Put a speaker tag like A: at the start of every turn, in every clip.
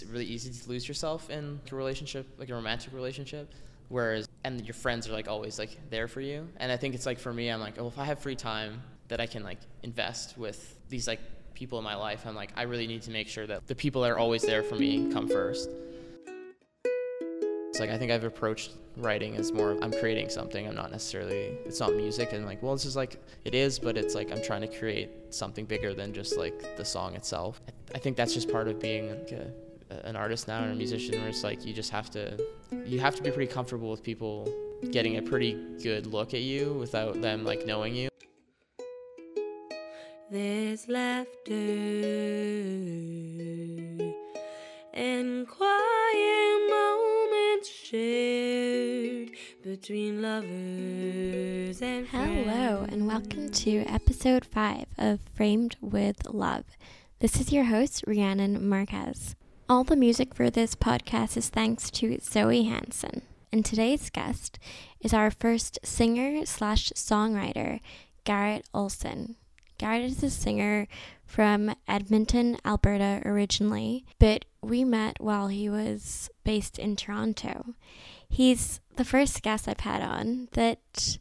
A: it's really easy to lose yourself in a relationship, like a romantic relationship. Whereas, and your friends are like always like there for you. And I think it's like for me, I'm like, oh, if I have free time that I can like invest with these like people in my life, I'm like, I really need to make sure that the people that are always there for me come first. It's like I think I've approached writing as more I'm creating something. I'm not necessarily it's not music and like well this is like it is, but it's like I'm trying to create something bigger than just like the song itself. I, think that's just part of being like a, an artist now and a musician where it's like you just have to you have to be pretty comfortable with people getting a pretty good look at you without them like knowing you.
B: There's laughter and quiet moments shared between lovers and
C: Hello, and welcome to episode 5 of Framed with Love. This is your host, Rhiannon Marquez. All the music for this podcast is thanks to Zoe Hansen. And today's guest is our first singer slash songwriter, Garrett Olson. Garrett is a singer from Edmonton, Alberta originally, but we met while he was based in Toronto. He's the first guest I've had on that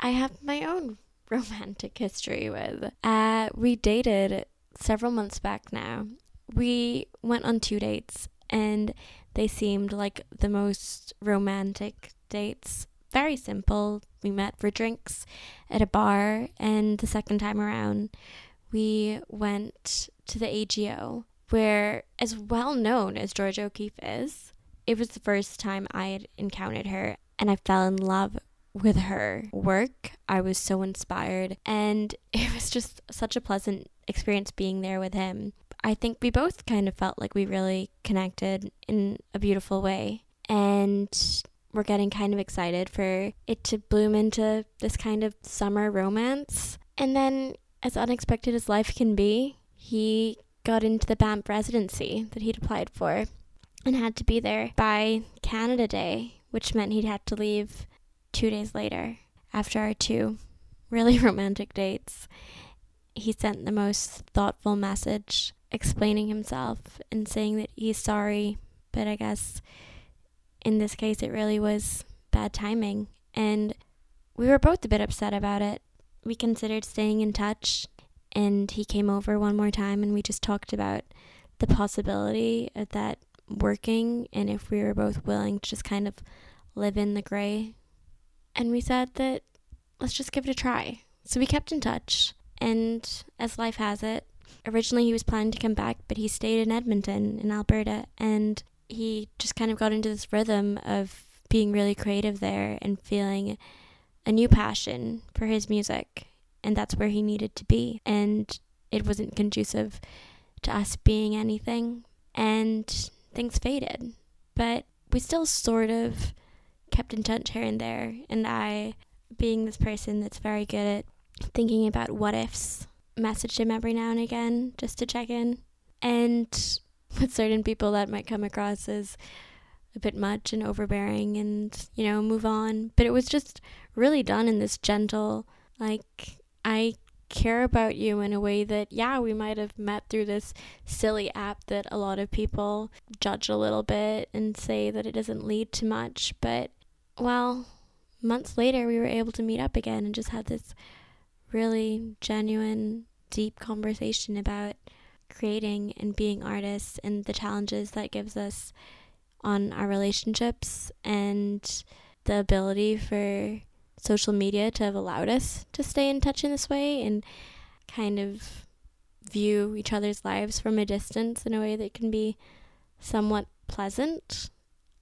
C: I have my own romantic history with. Uh, we dated several months back now. We went on two dates and they seemed like the most romantic dates. Very simple. We met for drinks at a bar, and the second time around, we went to the AGO, where, as well known as Georgia O'Keeffe is, it was the first time I had encountered her, and I fell in love with her work. I was so inspired, and it was just such a pleasant experience being there with him. I think we both kind of felt like we really connected in a beautiful way, and we're getting kind of excited for it to bloom into this kind of summer romance. And then, as unexpected as life can be, he got into the Banff residency that he'd applied for and had to be there by Canada Day, which meant he'd have to leave two days later after our two really romantic dates. He sent the most thoughtful message explaining himself and saying that he's sorry, but I guess in this case it really was bad timing. And we were both a bit upset about it. We considered staying in touch, and he came over one more time and we just talked about the possibility of that working and if we were both willing to just kind of live in the gray. And we said that let's just give it a try. So we kept in touch, and as life has it, originally he was planning to come back, but he stayed in Edmonton in Alberta, and he just kind of got into this rhythm of being really creative there and feeling a new passion for his music, and that's where he needed to be. And it wasn't conducive to us being anything, and things faded. But we still sort of kept in touch here and there, and I, being this person that's very good at thinking about what ifs, messaged him every now and again just to check in. And with certain people, that might come across as a bit much and overbearing and, you know, move on. But it was just really done in this gentle, like, I care about you in a way that, yeah, we might have met through this silly app that a lot of people judge a little bit and say that it doesn't lead to much. But, well, months later, we were able to meet up again and just have this really genuine, deep conversation about creating and being artists and the challenges that gives us on our relationships and the ability for social media to have allowed us to stay in touch in this way and kind of view each other's lives from a distance in a way that can be somewhat pleasant.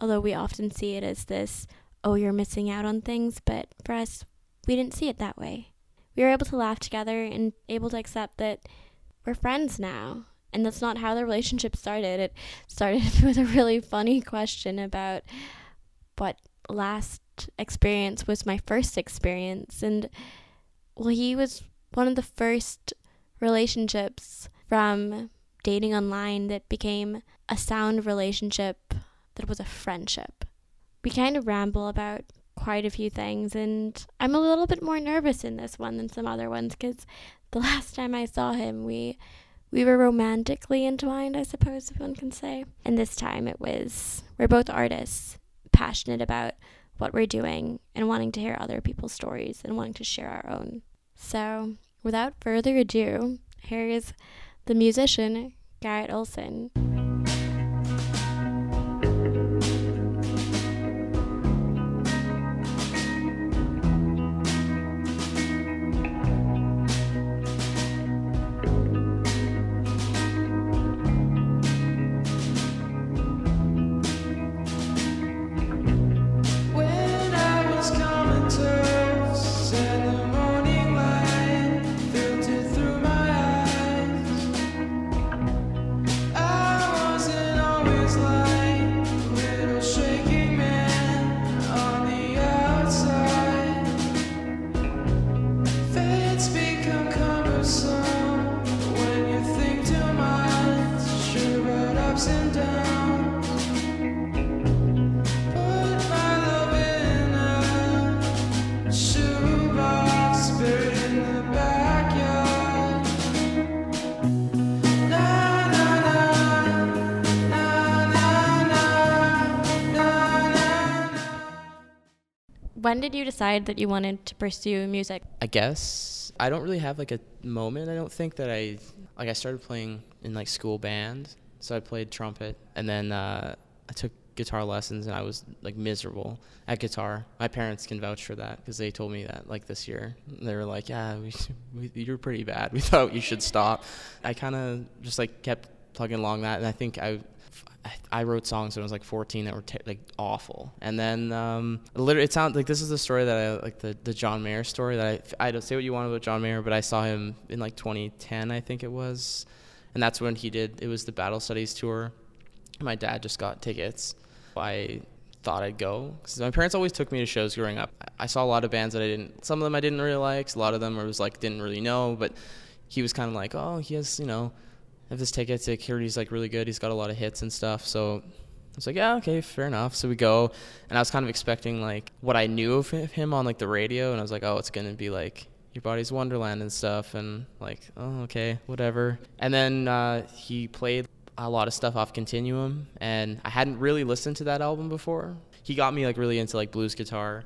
C: Although we often see it as this, oh, you're missing out on things, but for us, we didn't see it that way. We were able to laugh together and able to accept that we're friends now. And that's not how the relationship started. It started with a really funny question about what last experience was my first experience. And well, he was one of the first relationships from dating online that became a sound relationship that was a friendship. We kind of ramble about quite a few things, and I'm a little bit more nervous in this one than some other ones because the last time I saw him, we we were romantically entwined, I suppose, if one can say. And this time it was, we're both artists, passionate about what we're doing and wanting to hear other people's stories and wanting to share our own. So, without further ado, here is the musician Garrett Olson. Did you decide that you wanted to pursue music?
A: I guess I don't really have like a moment. I don't think that I like I started playing in like school band, so I played trumpet, and then uh, I took guitar lessons, and I was like miserable at guitar. My parents can vouch for that because they told me that like this year they were like, "Yeah, we, we, you're pretty bad. We thought you should stop." I kind of just like kept plugging along that, and I think I I- wrote songs when I was like 14 that were te- like awful, and then um, literally it sounds like this is the story that I like the, the John Mayer story that I I don't say what you want about John Mayer, but I saw him in like 2010 I think it was, and that's when he did it was the Battle Studies tour. My dad just got tickets. I thought I'd go because my parents always took me to shows growing up. I saw a lot of bands that I didn't. Some of them I didn't really like. A lot of them I was like didn't really know, but he was kind of like, oh, he has you know I have this ticket security's like really good. He's got a lot of hits and stuff. So I was like, yeah, okay, fair enough. So we go, and I was kind of expecting like what I knew of him on like the radio, and I was like, oh, it's gonna be like your body's wonderland and stuff, and like, oh, okay, whatever. And then uh, he played a lot of stuff off Continuum, and I hadn't really listened to that album before. He got me like really into like blues guitar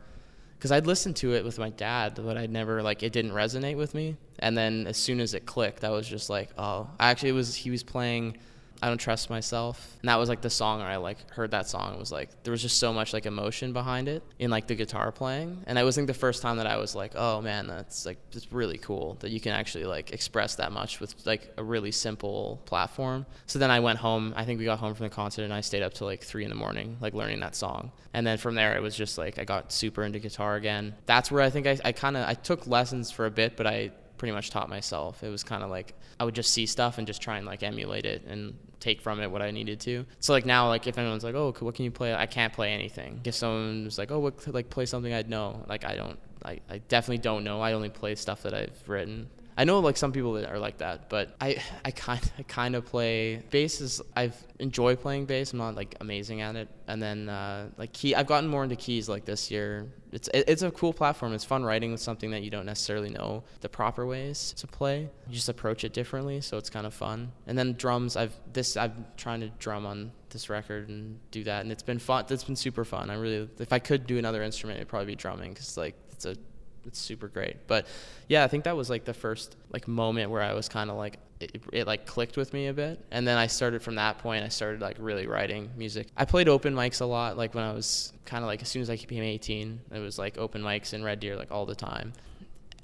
A: because I'd listened to it with my dad, but I'd never like it didn't resonate with me. And then as soon as it clicked, I was just like, oh, actually, it was he was playing I don't trust myself, and that was like the song where I like heard that song. It was like there was just so much like emotion behind it in like the guitar playing, and I was like the first time that I was like, oh man, that's like it's really cool that you can actually like express that much with like a really simple platform. So then I went home. I think we got home from the concert, and I stayed up till like three in the morning, like learning that song. And then from there, it was just like I got super into guitar again. That's where I think I, I kind of I took lessons for a bit, but I pretty much taught myself. It was kind of like I would just see stuff and just try and like emulate it and take from it what I needed to. So like now, like if anyone's like, "Oh, what can you play?" I can't play anything. If someone was like, "Oh, what like play something I'd know," like I don't. I, I definitely don't know. I only play stuff that I've written. I know like some people that are like that, but I I kind I kind of play bass. Is I've enjoy playing bass. I'm not like amazing at it. And then uh, like key, I've gotten more into keys like this year. It's it, it's a cool platform. It's fun writing with something that you don't necessarily know the proper ways to play. You just approach it differently, so it's kind of fun. And then drums. I've this I'm trying to drum on this record and do that, and it's been fun. It's been super fun. I really if I could do another instrument, it'd probably be drumming because like it's a it's super great. But yeah, I think that was like the first like moment where I was kind of like it, it like clicked with me a bit, and then I started from that point. I started like really writing music. I played open mics a lot, like when I was kind of like as soon as I became 18, it was like open mics in Red Deer like all the time.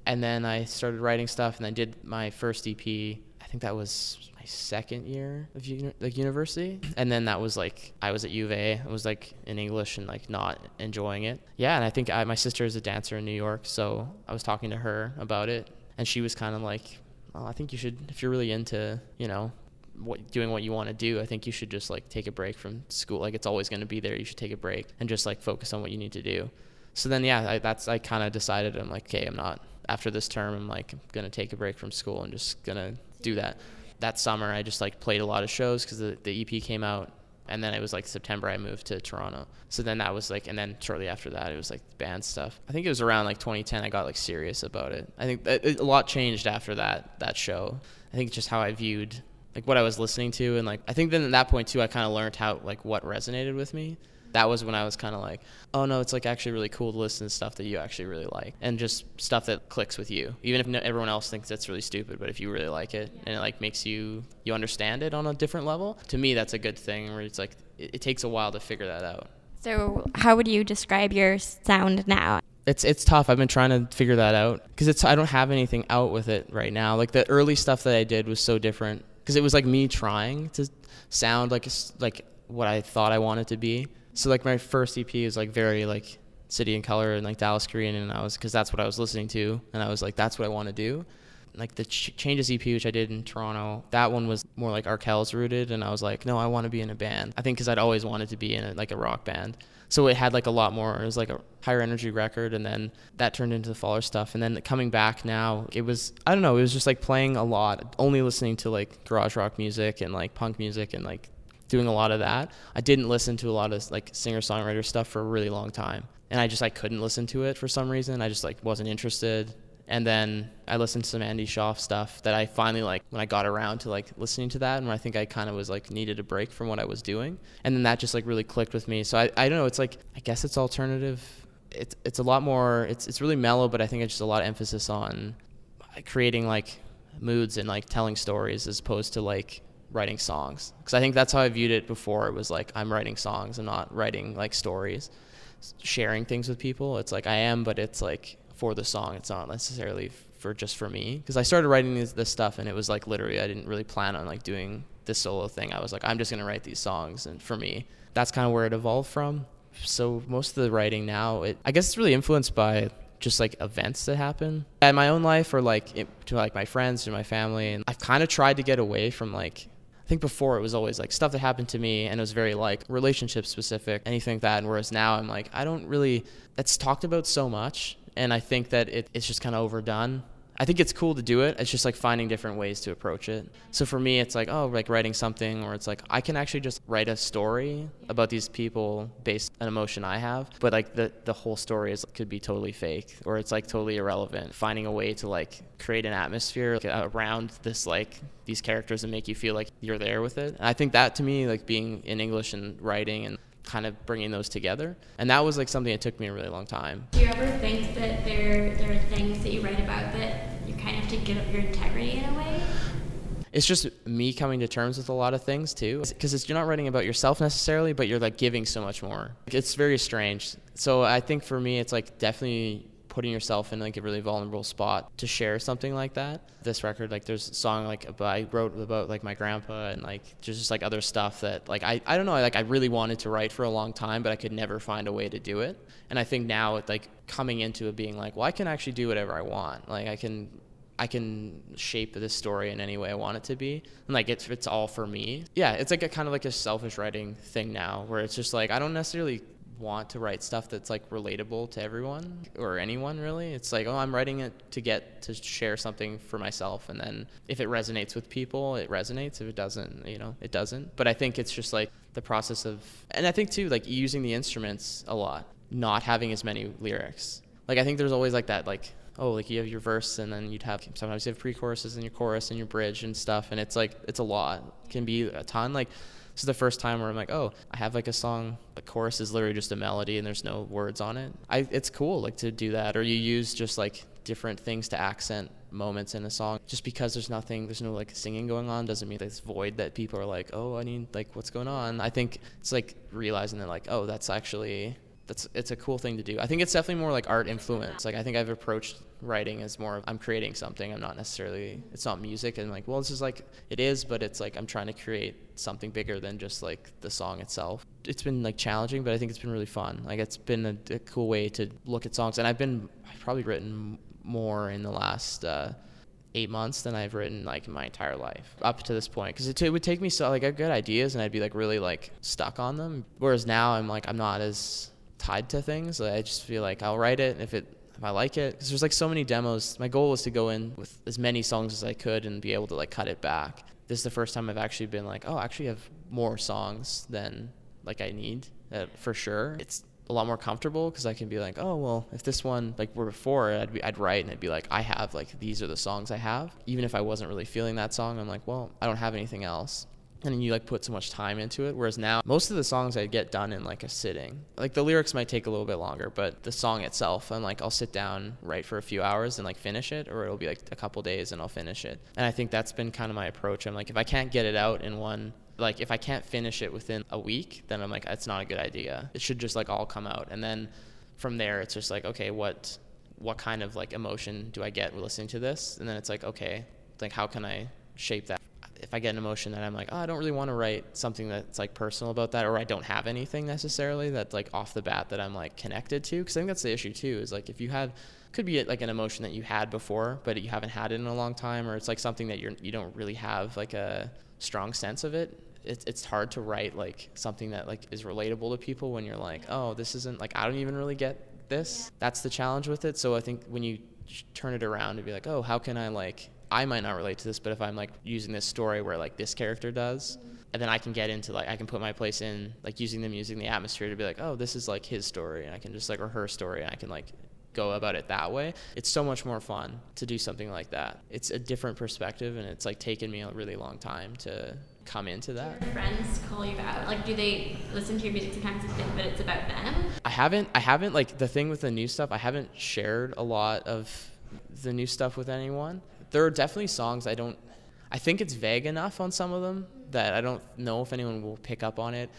A: And then I started writing stuff, and I did my first EP. I think that was second year of uni- like university, and then that was like I was at U of A. I was like in English and like not enjoying it. Yeah, and I think I, my sister is a dancer in New York, so I was talking to her about it, and she was kind of like, oh, "I think you should, if you're really into, you know, what doing what you want to do, I think you should just like take a break from school. Like it's always going to be there. You should take a break and just like focus on what you need to do." So then, yeah, I, that's I kind of decided. I'm like, okay, I'm not after this term. I'm like gonna take a break from school and just gonna do that. That summer, I just like played a lot of shows because the, the EP came out And then it was like September I moved to Toronto. So then that was like, and then shortly after that it was like band stuff. I think it was around like 2010 I got like serious about it. I think a lot changed after that that show. I think just how I viewed like what I was listening to and like I think then at that point too I kind of learned how like what resonated with me that was when I was kind of like, oh no, it's like actually really cool to listen to stuff that you actually really like, and just stuff that clicks with you, even if no, everyone else thinks that's really stupid. But if you really like it and it like makes you you understand it on a different level, to me that's a good thing. Where it's like it, it takes a while to figure that out.
C: So, how would you describe your sound now?
A: It's it's tough. I've been trying to figure that out because it's I don't have anything out with it right now. Like the early stuff that I did was so different because it was like me trying to sound like like what I thought I wanted to be so like my first EP is like very like City and Colour and like Dallas Green, and I was because that's what I was listening to, and I was like, that's what I want to do. Like the Ch- Changes EP, which I did in Toronto, that one was more like Arkells rooted, and I was like, no, I want to be in a band. I think because I'd always wanted to be in a, like a rock band, so it had like a lot more. It was like a higher energy record, and then that turned into the Faller stuff, and then coming back now, it was I don't know, it was just like playing a lot, only listening to like garage rock music and like punk music and like doing a lot of that. I didn't listen to a lot of like singer songwriter stuff for a really long time, and I just I couldn't listen to it for some reason. I just like wasn't interested. And then I listened to some Andy Shauf stuff that I finally like when I got around to like listening to that, and I think I kind of was like needed a break from what I was doing, and then that just like really clicked with me. So I I don't know. It's like I guess it's alternative. It's it's a lot more. It's it's really mellow, but I think it's just a lot of emphasis on creating like moods and like telling stories as opposed to like writing songs because I think that's how I viewed it before. It was like I'm writing songs, I'm not writing like stories, sharing things with people. It's like I am, but it's like for the song. It's not necessarily for just for me because I started writing this, this stuff and it was like literally I didn't really plan on like doing this solo thing. I was like I'm just gonna write these songs and for me that's kind of where it evolved from. So most of the writing now, it I guess it's really influenced by just like events that happen in my own life or like it, to like my friends to my family and i've kind of tried to get away from like think before it was always like stuff that happened to me and it was very like relationship specific, anything like that. Whereas now I'm like, I don't really, that's talked about so much. And I think that it, it's just kind of overdone. I think it's cool to do it. It's just like finding different ways to approach it. So for me, it's like, oh, like writing something, or it's like I can actually just write a story about these people based on emotion I have, but like the the whole story is could be totally fake, or it's like totally irrelevant. Finding a way to like create an atmosphere like, around this like these characters and make you feel like you're there with it. And I think that to me, like being in English and writing and kind of bringing those together. And that was like something that took me a really long time.
C: Do you ever think that there there are things that you write about that you kind of have to give up your integrity in a way?
A: It's just me coming to terms with a lot of things too, because you're not writing about yourself necessarily, but you're like giving so much more. It's very strange. So I think for me, it's like definitely putting yourself in like a really vulnerable spot to share something like that. This record, like there's a song like I wrote about like my grandpa and like just like other stuff that like I, I don't know like I really wanted to write for a long time, but I could never find a way to do it. And I think now it like coming into it being like, well, I can actually do whatever I want. Like I can I can shape this story in any way I want it to be. And like it's it's all for me. Yeah, it's like a kind of like a selfish writing thing now where it's just like I don't necessarily want to write stuff that's like relatable to everyone or anyone really. It's like, oh, I'm writing it to get to share something for myself and then if it resonates with people, it resonates. If it doesn't, you know, it doesn't. But I think it's just like the process of and I think too like using the instruments a lot, not having as many lyrics. Like I think there's always like that like oh like you have your verse and then you'd have sometimes you have pre-choruses and your chorus and your bridge and stuff and it's like it's a lot. It can be a ton like this is the first time where I'm like, oh, I have like a song. The chorus is literally just a melody and there's no words on it. I it's cool like to do that, or you use just like different things to accent moments in a song. Just because there's nothing, there's no like singing going on, doesn't mean this void that people are like, oh, I need like what's going on. I think it's like realizing that like, oh, that's actually that's it's a cool thing to do. I think it's definitely more like art influence. Like I think I've approached writing as more of I'm creating something. I'm not necessarily it's not music and like well this is like it is, but it's like I'm trying to create something bigger than just like the song itself. It's been like challenging, but I think it's been really fun. Like it's been a, a cool way to look at songs, and I've been I've probably written more in the last. Uh, eight months than I've written like my entire life up to this point because it, it, would take me so like I have good ideas and I'd be like really like stuck on them whereas now I'm like I'm not as tied to things I just feel like I'll write it if it if I like it, because there's like so many demos. My goal was to go in with as many songs as I could and be able to like cut it back. this is the first time I've actually been like, oh, I actually have more songs than like I need uh, for sure. It's a lot more comfortable because I can be like, oh well, if this one like were before, I'd be I'd write and I'd be like, I have like these are the songs I have. Even if I wasn't really feeling that song, I'm like, well, I don't have anything else. And you like put so much time into it. Whereas now, most of the songs I get done in like a sitting. Like the lyrics might take a little bit longer, but the song itself, I'm like, I'll sit down, write for a few hours and like finish it, or it'll be like a couple days and I'll finish it. And I think that's been kind of my approach. I'm like, if I can't get it out in one like if I can't finish it within a week, then I'm like, that's not a good idea. It should just like all come out. And then from there, it's just like, okay, what, what kind of like emotion do I get listening to this? And then it's like, okay, like how can I shape that? If I get an emotion that I'm like, oh, I don't really want to write something that's like personal about that, or I don't have anything necessarily that's like off the bat that I'm like connected to. Cause I think that's the issue too, is like if you have, could be like an emotion that you had before, but you haven't had it in a long time, or it's like something that you're, you don't really have like a strong sense of it it's it's hard to write like something that like is relatable to people when you're like, oh, this isn't like I don't even really get this. That's the challenge with it. So I think when you turn it around and be like, oh, how can I like I might not relate to this, but if I'm like using this story where like this character does, and then I can get into like I can put my place in like using the music, the atmosphere to be like, oh, this is like his story, and I can just like or her story, and I can like go about it that way. It's so much more fun to do something like that. It's a different perspective, and it's like taken me a really long time to come into that.
C: Do your friends call you out? Like, do they listen to your music sometimes and think that it's about them?
A: I haven't. I haven't like the thing with the new stuff. I haven't shared a lot of the new stuff with anyone. There are definitely songs I don't. I think it's vague enough on some of them that I don't know if anyone will pick up on it.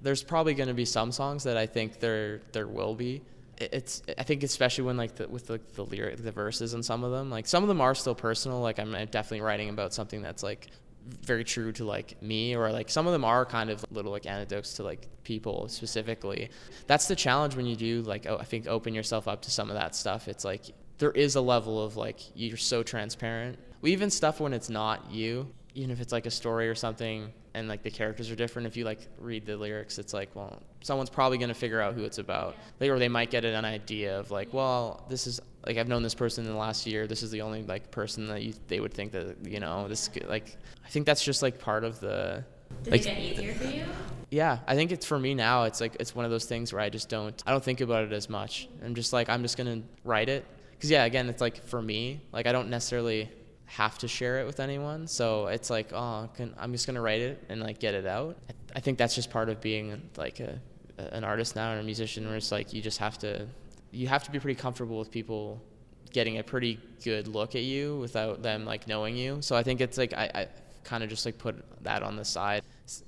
A: There's probably going to be some songs that I think there there will be. It's I think especially when like the, with the, the lyric the verses and some of them like some of them are still personal. Like I'm definitely writing about something that's like very true to like me or like some of them are kind of little like anecdotes to like people specifically that's the challenge when you do like oh, i think open yourself up to some of that stuff it's like there is a level of like you're so transparent. We even stuff when it's not you even if it's like a story or something and like the characters are different. If you like read the lyrics it's like well someone's probably going to figure out who it's about. Like, or they might get an idea of like well this is like I've known this person in the last year. This is the only like person that you they would think that you know this like I think that's just like part of the
C: Did
A: like
C: it get easier for you?
A: yeah I think it's for me now it's like it's one of those things where I just don't I don't think about it as much. I'm just like I'm just going to write it cuz yeah again it's like for me like I don't necessarily have to share it with anyone. So it's like, oh, can, I'm just gonna write it and like get it out. I, I think that's just part of being like a, a, an artist now and a musician, where it's like you just have to, you have to be pretty comfortable with people getting a pretty good look at you without them like knowing you. So I think it's like I, I kind of just like put that on the side.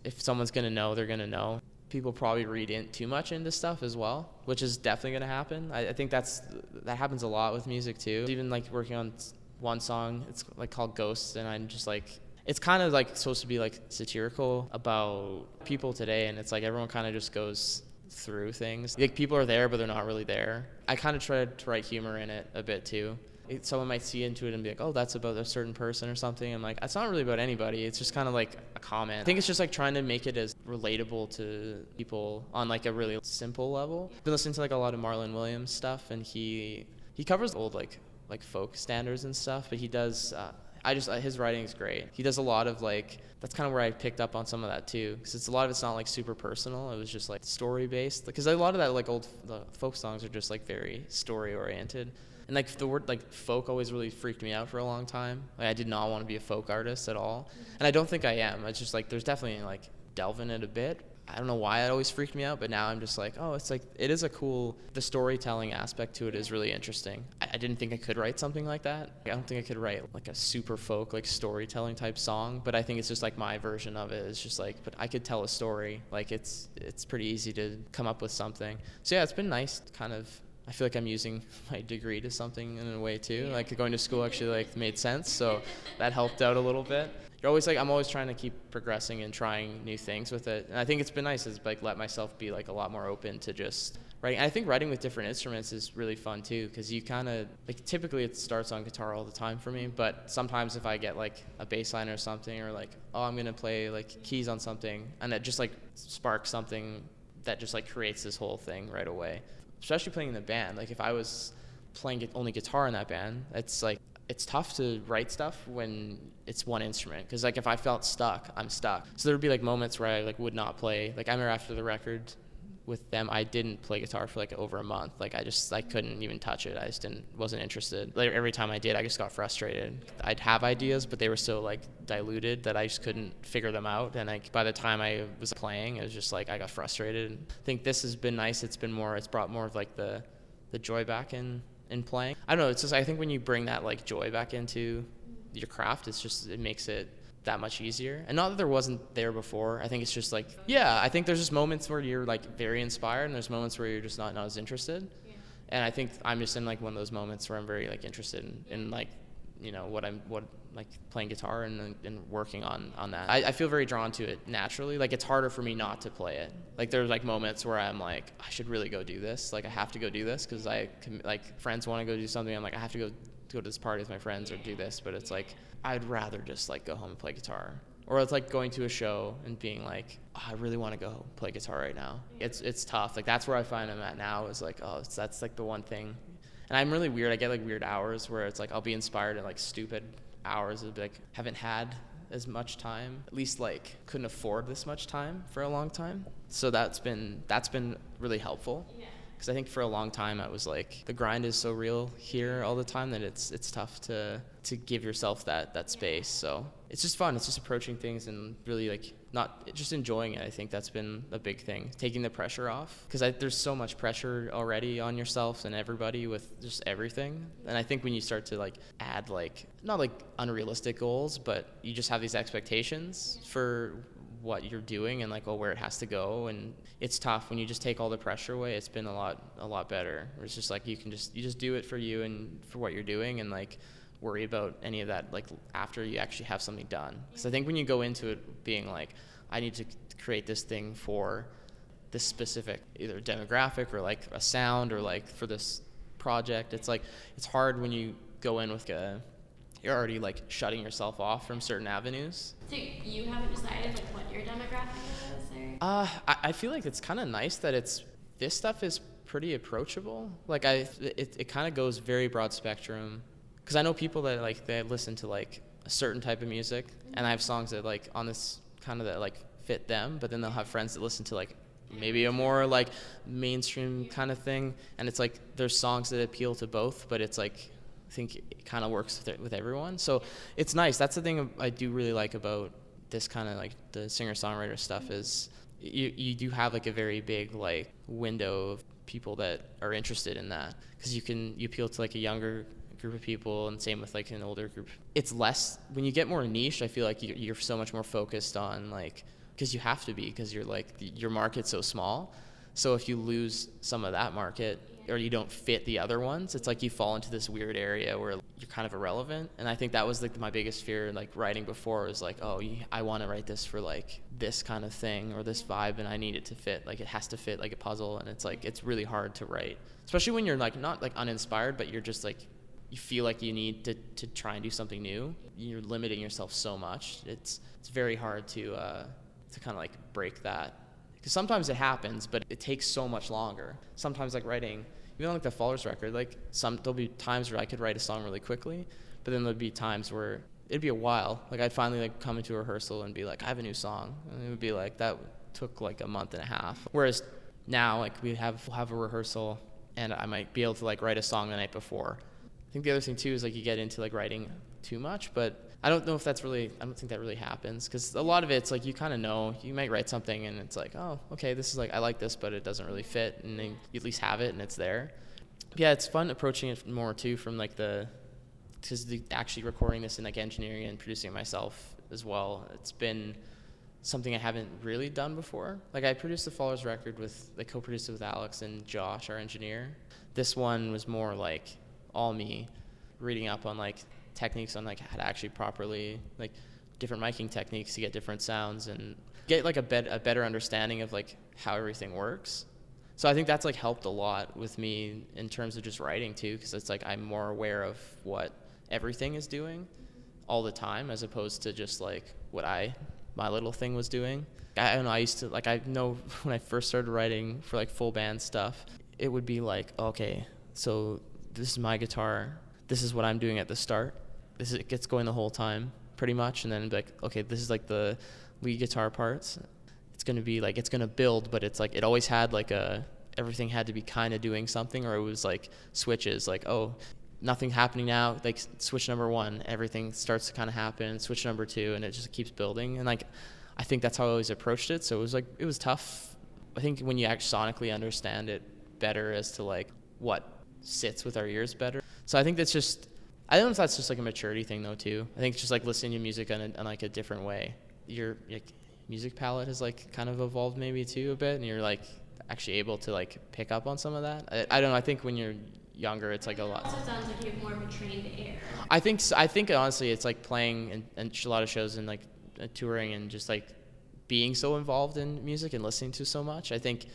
A: If someone's gonna know, they're gonna know. People probably read in too much into stuff as well, which is definitely gonna happen. I, I think that's that happens a lot with music too. Even like working on one song. It's like called Ghosts, and I'm just like it's kind of like supposed to be like satirical about people today, and it's like everyone kind of just goes through things. Like people are there, but they're not really there. I kind of tried to write humor in it a bit too. It, someone might see into it and be like, "Oh, that's about a certain person or something." I'm like, "It's not really about anybody. It's just kind of like a comment." I think it's just like trying to make it as relatable to people on like a really simple level. I've been listening to like a lot of Marlon Williams stuff, and he he covers old like like folk standards and stuff, but he does. Uh, I just uh, his writing is great. He does a lot of like that's kind of where I picked up on some of that too, because it's a lot of it's not like super personal. It was just like story based. Because a lot of that like old the folk songs are just like very story oriented. And like the word like folk always really freaked me out for a long time. Like I did not want to be a folk artist at all, and I don't think I am. It's just like there's definitely like delving it a bit, I don't know why it always freaked me out, but now I'm just like, oh, it's like it is a cool. The storytelling aspect to it is really interesting. I, I, didn't think I could write something like that. I don't think I could write like a super folk like storytelling type song, but I think it's just like my version of it. It's just like, but I could tell a story. Like it's it's pretty easy to come up with something. So yeah, it's been nice, kind of. I feel like I'm using my degree to something in a way too. Like going to school actually like made sense, so that helped out a little bit you're always like I'm always trying to keep progressing and trying new things with it. And I think it's been nice is like let myself be like a lot more open to just writing. And I think writing with different instruments is really fun too because you kind of like typically it starts on guitar all the time for me, but sometimes if I get like a bass line or something or like oh I'm gonna play like keys on something and it just like sparks something that just like creates this whole thing right away. Especially playing in the band. Like if I was playing only guitar in that band, it's like it's tough to write stuff when it's one instrument because like if I felt stuck, I'm stuck. So there would be like moments where I like would not play. Like I remember after the record with them, I didn't play guitar for like over a month. Like I just I couldn't even touch it. I just didn't wasn't interested. Like every time I did, I just got frustrated. I'd have ideas, but they were so like diluted that I just couldn't figure them out. And like by the time I was playing, it was just like I got frustrated. I think this has been nice. It's been more. It's brought more of like the the joy back in in playing. I don't know. It's just I think when you bring that like joy back into your craft, it's just it makes it that much easier. And not that there wasn't there before. I think it's just like yeah. I think there's just moments where you're like very inspired, and there's moments where you're just not not as interested. And I think I'm just in like one of those moments where I'm very like interested in, in like you know what I'm what like playing guitar and, and working on on that. I, I feel very drawn to it naturally. Like it's harder for me not to play it. Like there's like moments where I'm like I should really go do this. Like I have to go do this because I like friends want to go do something. I'm like I have to go go to this party with my friends or do this. But it's like I'd rather just like go home and play guitar. Or it's like going to a show and being like, oh, I really want to go play guitar right now. It's it's tough. Like that's where I find I'm at now. Is like, oh, that's like the one thing and I'm really weird. I get like weird hours where it's like I'll be inspired and like stupid hours. Be like haven't had as much time, at least like couldn't afford this much time for a long time. So that's been that's been really helpful. Because I think for a long time I was like the grind is so real here all the time that it's it's tough to to give yourself that that space. So it's just fun. It's just approaching things and really like not just enjoying it. I think that's been a big thing, taking the pressure off. Because there's so much pressure already on yourself and everybody with just everything. And I think when you start to like add like not like unrealistic goals, but you just have these expectations for what you're doing and like oh where it has to go and it's tough when you just take all the pressure away it's been a lot a lot better it's just like you can just you just do it for you and for what you're doing and like worry about any of that like after you actually have something done because i think when you go into it being like i need to create this thing for this specific either demographic or like a sound or like for this project it's like it's hard when you go in with a you're already like shutting yourself off from certain avenues
C: So you haven't decided like what your demographic is, or?
A: uh, I, I feel like it's kind of nice that it's this stuff is pretty approachable. Like I, it, it kind of goes very broad spectrum. Because I know people that like they listen to like a certain type of music, and I have songs that like on this kind of that like fit them. But then they'll have friends that listen to like maybe a more like mainstream kind of thing, and it's like there's songs that appeal to both, but it's like I think it kind of works with, it- with everyone. So it's nice. That's the thing I do really like about this kind of like the singer songwriter stuff is you you do have like a very big like window of people that are interested in that because you can you appeal to like a younger group of people and same with like an older group it's less when you get more niche i feel like you're, you're so much more focused on like because you have to be because you're like your market's so small so if you lose some of that market or you don't fit the other ones, it's like you fall into this weird area where you're kind of irrelevant. And I think that was like my biggest fear, like writing before, was like, oh, I want to write this for like this kind of thing or this vibe, and I need it to fit. Like it has to fit like a puzzle, and it's like it's really hard to write, especially when you're like not like uninspired, but you're just like you feel like you need to, to try and do something new. You're limiting yourself so much. It's it's very hard to uh, to kind of like break that because sometimes it happens, but it takes so much longer. Sometimes like writing, even like the Fallers record, like some there'll be times where I could write a song really quickly, but then there'd be times where it'd be a while. Like I'd finally like come into a rehearsal and be like, I have a new song, and it would be like that took like a month and a half. Whereas now like we have we'll have a rehearsal, and I might be able to like write a song the night before. I think the other thing too is like you get into like writing too much, but I don't know if that's really I don't think that really happens because a lot of it's like you kind of know you might write something and it's like oh okay this is like I like this but it doesn't really fit and then you at least have it and it's there. Yeah, it's fun approaching it more too from like the because the actually recording this and like engineering and producing it myself as well. It's been something I haven't really done before. Like I produced the Fallers record with, like co-produced it with Alex and Josh, our engineer. This one was more like all me, reading up on like techniques on like how to actually properly like different miking techniques to get different sounds and get like a, a better understanding of like how everything works. So I think that's like helped a lot with me in terms of just writing too, because it's like I'm more aware of what everything is doing all the time, as opposed to just like what I my little thing was doing. I don't know. I used to like I know when I first started writing for like full band stuff, it would be like okay, so this is my guitar. this is what I'm doing at the start. This is, it gets going the whole time pretty much, and then like okay, this is like the lead guitar parts. It's gonna be like it's gonna build, but it's like it always had like a everything had to be kind of doing something, or it was like switches, like oh nothing happening now like switch number one everything starts to kind of happen switch number two and it just keeps building and like i think that's how i always approached it so it was like it was tough i think when you actually sonically understand it better as to like what sits with our ears better so i think that's just i don't know if that's just like a maturity thing though too i think it's just like listening to music in, a, in like a different way your like, music palette has like kind of evolved maybe too a bit and you're like actually able to like pick up on some of that i, I don't know i think when you're younger, it's like a lot.
C: Also sounds like you have more of a trained ear.
A: I think I think honestly, it's like playing and, and a lot of shows and like uh, touring and just like being so involved in music and listening to so much. I think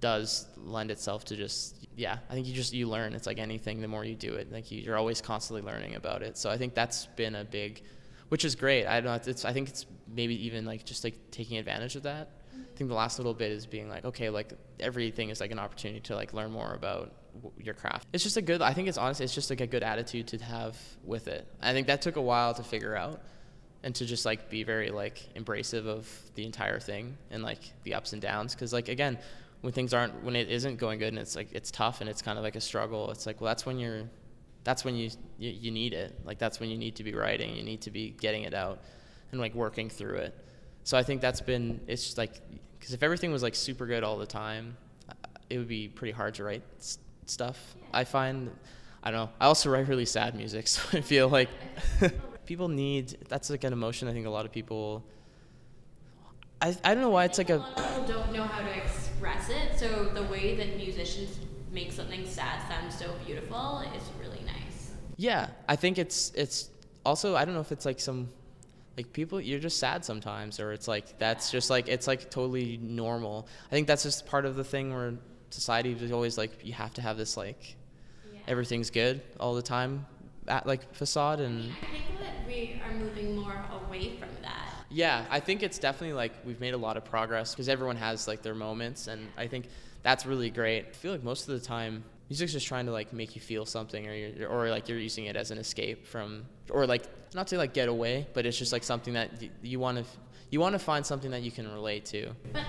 A: does lend itself to just yeah. I think you just you learn. It's like anything. The more you do it, like you, you're always constantly learning about it. So I think that's been a big, which is great. I don't. It's I think it's maybe even like just like taking advantage of that. I think the last little bit is being like okay, like everything is like an opportunity to like learn more about your craft. It's just a good. I think it's honestly, it's just like a good attitude to have with it. I think that took a while to figure out, and to just like be very like embracive of the entire thing and like the ups and downs. Because like again, when things aren't, when it isn't going good and it's like it's tough and it's kind of like a struggle. It's like well, that's when you're, that's when you you, you need it. Like that's when you need to be writing. You need to be getting it out, and like working through it. So I think that's been. It's just like because if everything was like super good all the time, it would be pretty hard to write stuff. I find, I don't know. I also write really sad music, so I feel like people need. That's like an emotion. I think a lot of people. I I don't know why it's like a.
C: People don't know how to express it, so the way that musicians make something sad sound so beautiful is really nice.
A: Yeah, I think it's it's also I don't know if it's like some like people you're just sad sometimes or it's like that's just like it's like totally normal. I think that's just part of the thing where society is always like you have to have this like
C: Yeah.
A: everything's good all the time at like facade and
C: I think that we are moving more away from.
A: Yeah i think it's definitely like we've made a lot of progress because everyone has like their moments and i think that's really great. I feel like most of the time music's just trying to like make you feel something or you're or like you're using it as an escape from or like not to like get away but it's just like something that y- you want to you want to find something that you can relate to.
C: But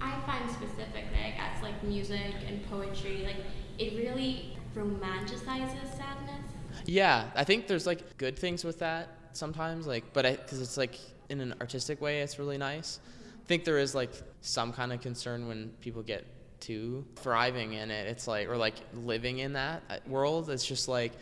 C: I find specifically, I guess, like music and poetry, like it really romanticizes sadness.
A: Yeah, I think there's like good things with that sometimes, like, but because it's like in an artistic way, it's really nice. I think there is like some kind of concern when people get too thriving in it. It's like or like living in that uh, world. It's just like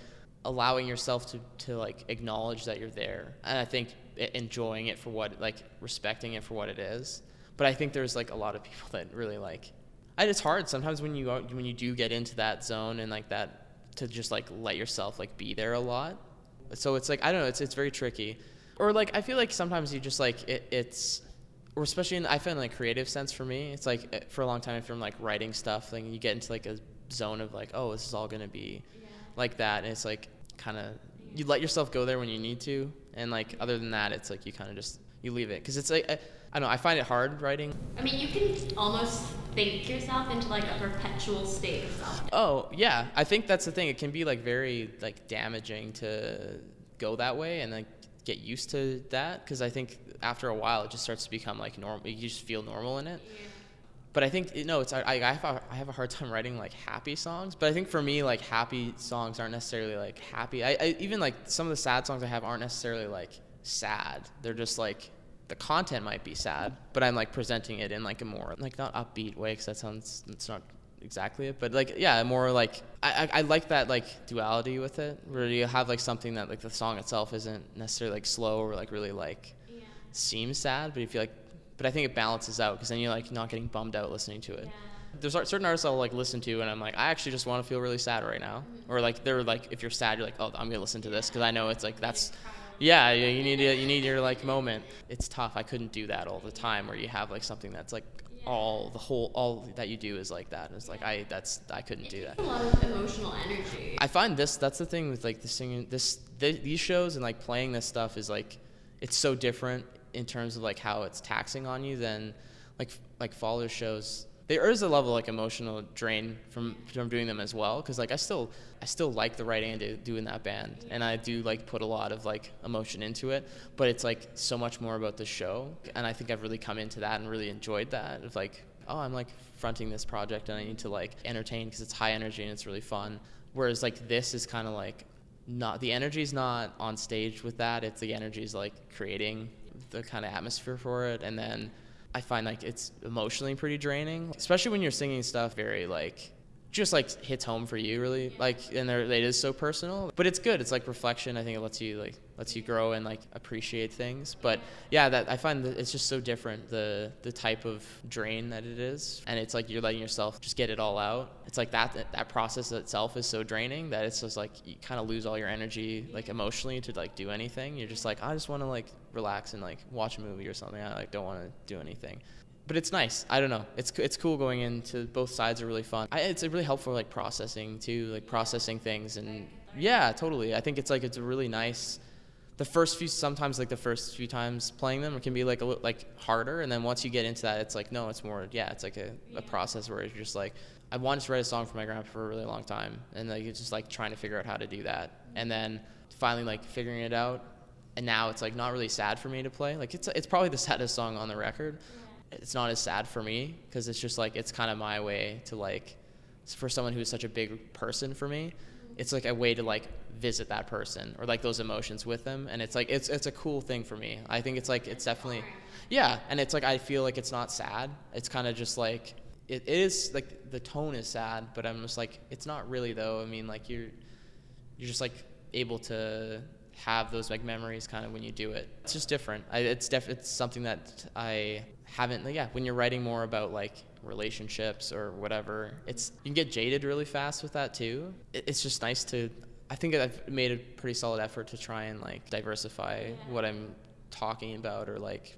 A: allowing yourself to to like acknowledge that you're there, and I think enjoying it for what like respecting it for what it is. But I think there's like a lot of people that really like. And it's hard sometimes when you go, when you do get into that zone and like that to just like let yourself like be there a lot. So it's like I don't know, it's it's very tricky. Or like I feel like sometimes you just like it, it's or especially in I find like creative sense for me, it's like eh, for a long time if I'm like writing stuff, like you get into like a zone of like, oh, this is all gonna be like that, and it's like kind of you let yourself go there when you need to, and like other than that, it's like you kind of just you leave it because it's like I, I don't know, I find it hard writing.
C: I mean, you can almost think yourself into like a perpetual state of self.
A: Oh yeah, I think that's the thing. It can be like very like damaging to go that way and like get used to that because I think after a while it just starts to become like normal. You just feel normal in it. But I think you know it's I, I have a, I have a hard time writing like happy songs. But I think for me like happy songs aren't necessarily like happy. I, I even like some of the sad songs I have aren't necessarily like sad. They're just like the content might be sad, but I'm like presenting it in like a more like not upbeat way because that sounds it's not exactly it, but like yeah, more like I, I I like that like duality with it where you have like something that like the song itself isn't necessarily like slow or like really like
C: Yeah.
A: seems sad, but you like, but I think it balances out because then you're like not getting bummed out listening to it.
C: Yeah.
A: There's certain artists I'll like listen to and I'm like I actually just want to feel really sad right now, mm-hmm. or like they're like if you're sad you're like oh I'm gonna listen to this because I know it's like that's yeah you, you need a, you need your like moment. It's tough. I couldn't do that all the time where you have like something that's like all the whole all that you do is like that. and It's like I that's I couldn't do that.
C: A lot of emotional energy.
A: I find this that's the thing with like the singing this th- these shows and like playing this stuff is like it's so different in terms of like how it's taxing on you than like like Fallers shows there is a level of, like emotional drain from from doing them as well because like I still I still like the writing I do, do in that band and I do like put a lot of like emotion into it but it's like so much more about the show and I think I've really come into that and really enjoyed that of like oh I'm like fronting this project and I need to like entertain because it's high energy and it's really fun. Whereas like this is kind of like not the energy's not on stage with that it's the energy's like creating the kind of atmosphere for it and then I find like it's emotionally pretty draining, especially when you're singing stuff very like just like hits home for you really. Like and there it is so personal. But it's good. It's like reflection i think it lets you like lets you grow and like appreciate things. But yeah that i find that it's just so different the the type of drain that it is. And it's like you're letting yourself just get it all out. It's like that that, that process itself is so draining that it's just like you kind of lose all your energy like emotionally to like do anything. You're just like i just want to like relax and like watch a movie or something. I like don't want to do anything but it's nice. I don't know. It's it's cool going into both sides are really fun. I, it's really helpful like processing too, like processing things and yeah, totally. I think it's like it's a really nice. The first few sometimes like the first few times playing them it can be like a little like harder, and then once you get into that, it's like no, it's more yeah, it's like a, a process where you're just like I wanted to write a song for my grandpa for a really long time, and like it's just like trying to figure out how to do that, and then finally like figuring it out, and now it's like not really sad for me to play. Like it's it's probably the saddest song on the record it's not as sad for me because it's just like it's kind of my way to like for someone who's such a big person for me it's like a way to like visit that person or like those emotions with them and it's like it's it's a cool thing for me. I think it's like it's definitely yeah and it's like i feel like it's not sad. It's kind of just like it, it is like the tone is sad but i'm just like it's not really though. I mean like you're you're just like able to have those like memories kind of when you do it. It's just different. I, it's def it's something that i haven't yeah when you're writing more about like relationships or whatever it's you can get jaded really fast with that too it, it's just nice to i think i've made a pretty solid effort to try and like diversify
C: Yeah.
A: what i'm talking about or like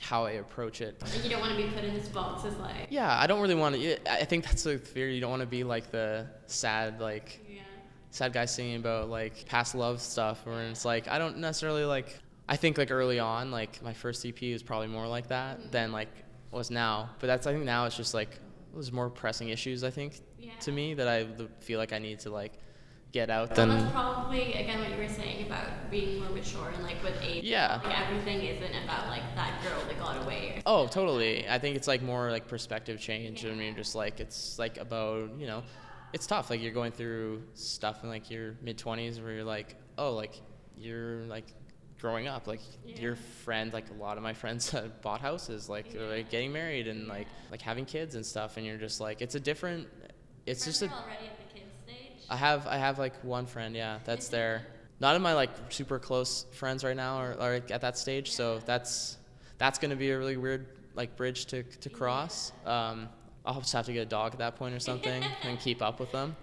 A: how i approach it
C: Like you don't want to be put in this box as like
A: yeah i don't really want to i think that's the fear you don't want to be like the sad like
C: yeah.
A: sad guy singing about like past love stuff where it's like I don't necessarily like I think like early on like my first EP was probably more like that mm-hmm. than like was now but that's I think now it's just like there's more pressing issues I think
C: Yeah.
A: to me that I feel like I need to like get out
C: Well, that's probably again what you were saying about being more mature and like with age.
A: Yeah.
C: Like everything isn't about like that girl that got away.
A: Oh, totally. I think it's like more like perspective change. I mean, just like it's like about you know, it's tough. Like you're going through stuff in like your mid twenties where you're like, oh, like you're like growing up. Like your friend, like a lot of my friends have bought houses, like they're like getting married and like like having kids and stuff. And you're just like, it's a different. It's just a.
C: already at the kids stage.
A: I have I have like one friend, yeah, that's there. Not in my like super close friends right now or, or at that stage, so that's that's gonna be a really weird like bridge to to cross. Um, I'll just have to get a dog at that point or something and keep up with them.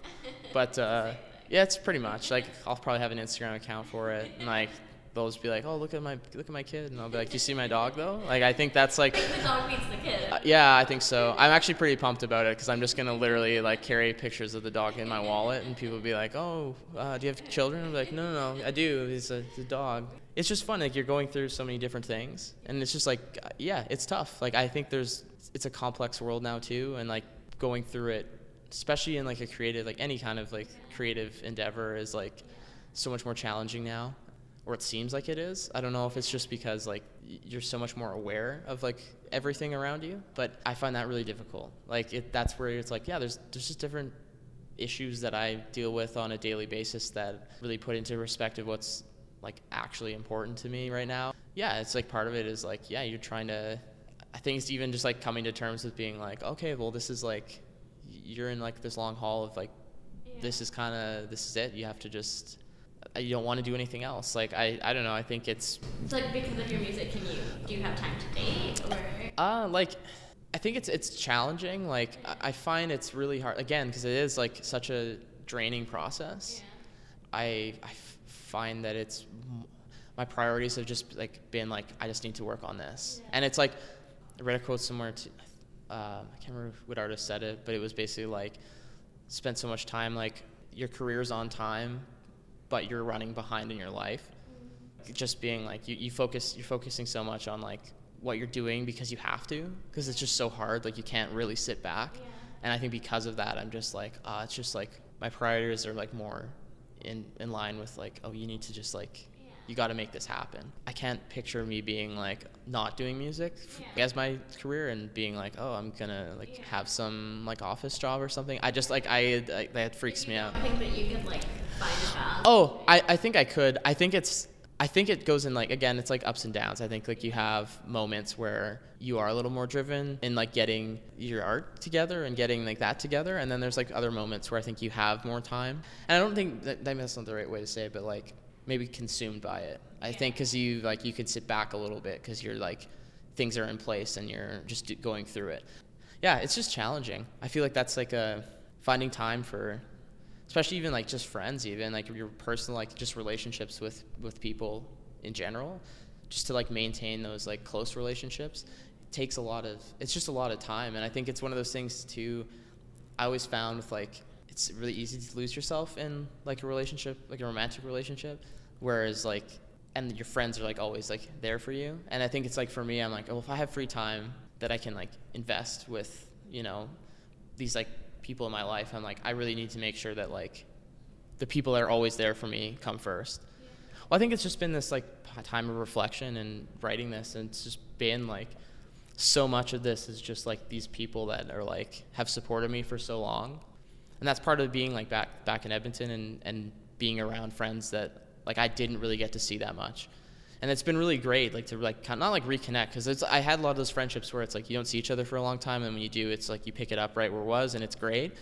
A: But uh, yeah, it's pretty much like I'll probably have an Instagram account for it, and like they'll just be like, oh look at my look at my kid, and I'll be like, do you see my dog though? Like I think that's like.
C: the dog beats the kid.
A: Uh, yeah, I think so. I'm actually pretty pumped about it because I'm just gonna literally like carry pictures of the dog in my wallet, and people will be like, "Oh, uh, do you have children?" I'm like, "No, no, no, I do. He's a, it's a dog." It's just fun. Like you're going through so many different things, and it's just like, uh, yeah, it's tough. Like I think there's, it's a complex world now too, and like going through it, especially in like a creative, like any kind of like creative endeavor, is like so much more challenging now or it seems like it is. I don't know if it's just because like you're so much more aware of like everything around you, but I find that really difficult. Like it, that's where it's like, yeah, there's there's just different issues that I deal with on a daily basis that really put into perspective what's like actually important to me right now. Yeah, it's like part of it is like, yeah, you're trying to I think it's even just like coming to terms with being like, okay, well this is like you're in like this long haul of like this is kind of this is it. You have to just you don't want to do anything else. Like I, I don't know. I think it's
C: It's like because of your music, can you do you have time to date or?
A: uh like I think it's it's challenging. Like I- find it's really hard again because it is like such a draining process. I I find that it's my priorities have just like been like I just need to work on this, and it's like I read a quote somewhere. To, uh, I can't remember what artist said it, but it was basically like spent so much time like your career's on time, but you're running behind in your life. Just being like you, you focus you're focusing so much on like what you're doing because you have to because it's just so hard like you can't really sit back and i think because of that i'm just like uh, it's just like my priorities are like more in in line with like oh you need to just like you got to make this happen i can't picture me being like not doing music f- as my career and being like oh i'm gonna like have some like office job or something i just like i, I that freaks me out
C: I think that you could like find a balance.
A: Oh, I, I think I could. I think it's I think it goes in like again, it's like ups and downs. I think like you have moments where you are a little more driven in like getting your art together and getting like that together, and then there's like other moments where I think you have more time. And I don't think that, that that's not the right way to say it, but like maybe consumed by it. I think because you like you can sit back a little bit because you're like things are in place and you're just going through it. Yeah, it's just challenging. I feel like that's like a finding time for especially even like just friends even like your personal like just relationships with with people in general just to like maintain those like close relationships it takes a lot of it's just a lot of time and i think it's one of those things too i always found with like it's really easy to lose yourself in like a relationship like a romantic relationship whereas like and your friends are like always like there for you. And i think it's like for me i'm like oh if i have free time that i can like invest with you know these like people in my life i'm like i really need to make sure that like the people that are always there for me come first. Well i think it's just been this like time of reflection and writing this and it's just been like so much of this is just like these people that are like have supported me for so long. And that's part of being like back back in edmonton and and being around friends that like i didn't really get to see that much. And it's been really great like to like kind of, not like reconnect because it's i had a lot of those friendships where it's like you don't see each other for a long time and when you do it's like you pick it up right where it was and it's great.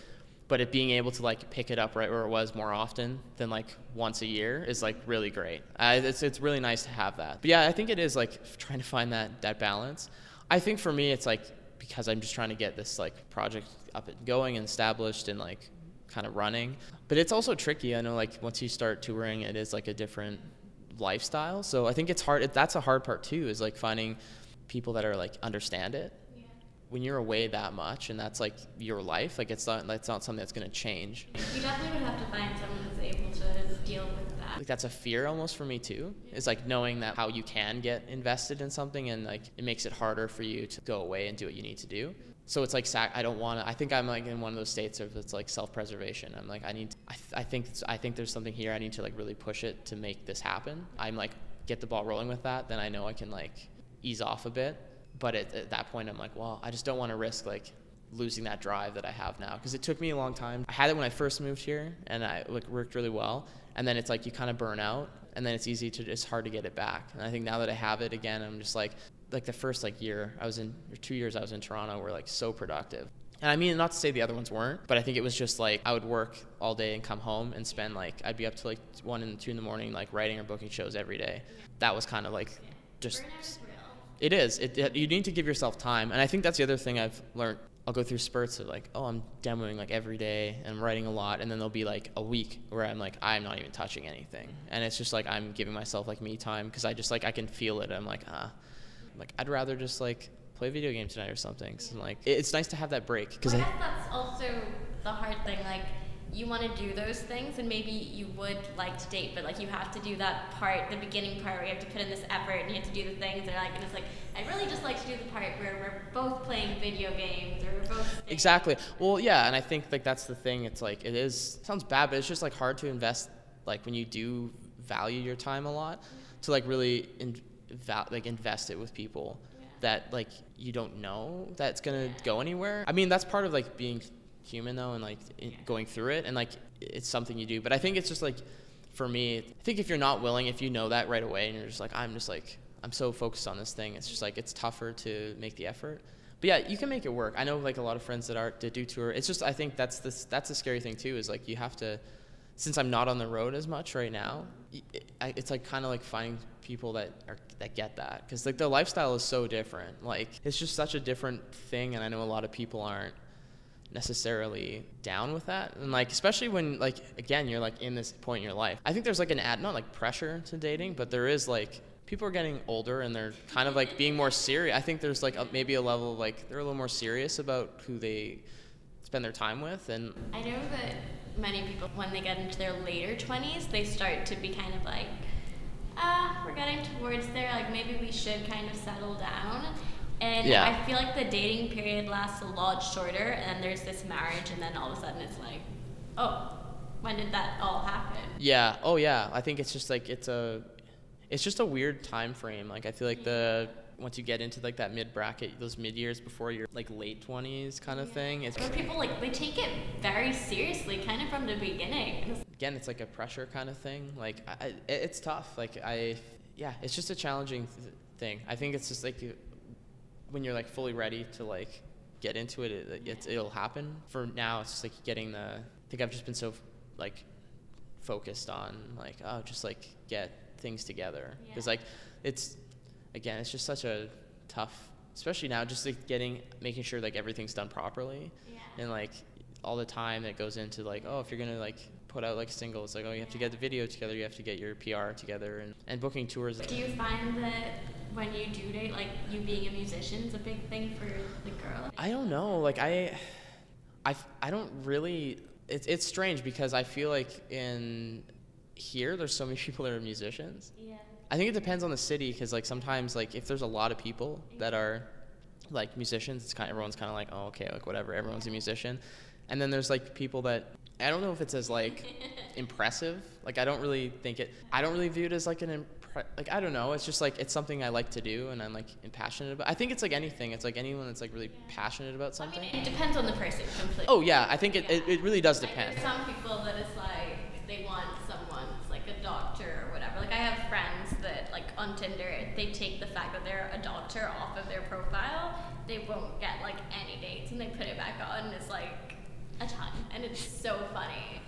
A: But it being able to like pick it up right where it was more often than like once a year is like really great. Uh, it's, it's really nice to have that. But yeah i think it is like trying to find that that balance. I think for me it's like because i'm just trying to get this like project up and going and established and like kind of running but it's also tricky i know like once you start touring it is like a different lifestyle. So I think it's hard. It, that's a hard part too. Is like finding people that are like understand it. When you're away that much and that's like your life, like it's not that's not something that's gonna change.
C: You definitely would have to find someone that's able to deal with that.
A: Like that's a fear almost for me too. Is like knowing that how you can get invested in something and like it makes it harder for you to go away and do what you need to do. So it's like I don't want to. I think I'm like in one of those states of it's like self-preservation. I'm like I need. I, th- I think I think there's something here. I need to like really push it to make this happen. I'm like get the ball rolling with that. Then I know I can like ease off a bit. But at, at that point, I'm like, well, I just don't want to risk like losing that drive that I have now because it took me a long time. I had it when I first moved here, and I like worked really well. And then it's like you kind of burn out, and then it's easy to it's hard to get it back. And I think now that I have it again, I'm just like like the first like year I was in or two years I was in Toronto were like so productive. And I mean not to say the other ones weren't, but I think it was just like I would work all day and come home and spend like I'd be up to like one and two in the morning like writing or booking shows every day. That was kind of like just it is. It, it, you need to give yourself time, and I think that's the other thing I've learned. I'll go through spurts of like, oh, I'm demoing like every day and I'm writing a lot, and then there'll be like a week where I'm like, I'm not even touching anything, and it's just like I'm giving myself like me time because I just like I can feel it. I'm like, ah, like I'd rather just like play a video game tonight or something. So like, it's nice to have that break because
C: I
A: I,
C: guess that's also the hard thing. Like, you want to do those things, and maybe you would like to date, but like you have to do that part, the beginning part, where you have to put in this effort and you have to do the things. And like, and it's like, I really just like to do the part where we're both playing video games or we're both.
A: Exactly. Well, yeah, and I think like that's the thing. It's like it is sounds bad, but it's just like hard to invest like when you do value your time a lot to like really in, val- like invest it with people that like you don't know that's gonna go anywhere. I mean, that's part of like being human though, and like in, going through it, and like it's something you do. But I think it's just like for me, I think if you're not willing, if you know that right away, and you're just like, I'm just like I'm so focused on this thing, it's just like it's tougher to make the effort. But yeah, you can make it work. I know like a lot of friends that are that do tour. It's just I think that's this that's the scary thing too is like you have to since I'm not on the road as much right now, it's like kind of like finding people that are that get that. Because like the lifestyle is so different. Like it's just such a different thing, and I know a lot of people aren't necessarily down with that. And like especially when like again you're like in this point in your life. I think there's like an ad not like pressure to dating but there is like people are getting older and they're kind of like being more serious. I think there's like a, maybe a level of like they're a little more serious about who they spend their time with and
C: I know that many people, when they get into their later 20s, they start to be kind of like, ah, we're getting towards there. Like maybe we should kind of settle down. And
A: Yeah.
C: I feel like the dating period lasts a lot shorter, and there's this marriage, and then all of a sudden it's like, oh, when did that all happen?
A: Yeah. Oh yeah. I think it's just like it's a, it's just a weird time frame. Like I feel like the once you get into like that mid bracket, those mid years before your like late twenties kind of thing. It's
C: Where people like they take it very seriously, kind of from the beginning.
A: Again, it's like a pressure kind of thing. Like I, it's tough. Like I, yeah, it's just a challenging th- thing. I think it's just like when you're like fully ready to like get into it, it it's, it'll happen. For now, it's just like getting the. I think I've just been so like focused on like oh just like get things together because
C: Yeah.
A: like it's again it's just such a tough especially now just like getting making sure like everything's done properly
C: Yeah.
A: and like all the time that goes into like oh if you're gonna like put out like singles like oh you have to get the video together you have to get your pr together and, and booking tours
C: Do you find that when you do date, like you being a musician is a big thing for the girl?
A: i don't know like I, I, I don't really it's, it's strange because i feel like in here there's so many people that are musicians
C: Yeah.
A: I think it depends on the city because like sometimes like if there's a lot of people that are like musicians, it's kind of, everyone's kind of like oh okay like whatever everyone's a musician, and then there's like people that I don't know if it's as like impressive. Like I don't really think it. I don't really view it as like an impre- like I don't know. It's just like it's something I like to do and I'm like passionate about. I think it's like anything. It's like anyone that's like really passionate about
C: I
A: something.
C: mean, it depends on the person completely.
A: Oh yeah, I think it, it, it really does depend.
C: there's some people that it's like they want someone that's like a doctor or whatever. Like I have friends that like on Tinder they take the fact that they're a doctor off of their profile. They won't get like any dates and they put it back on and it's like a ton and it's so funny.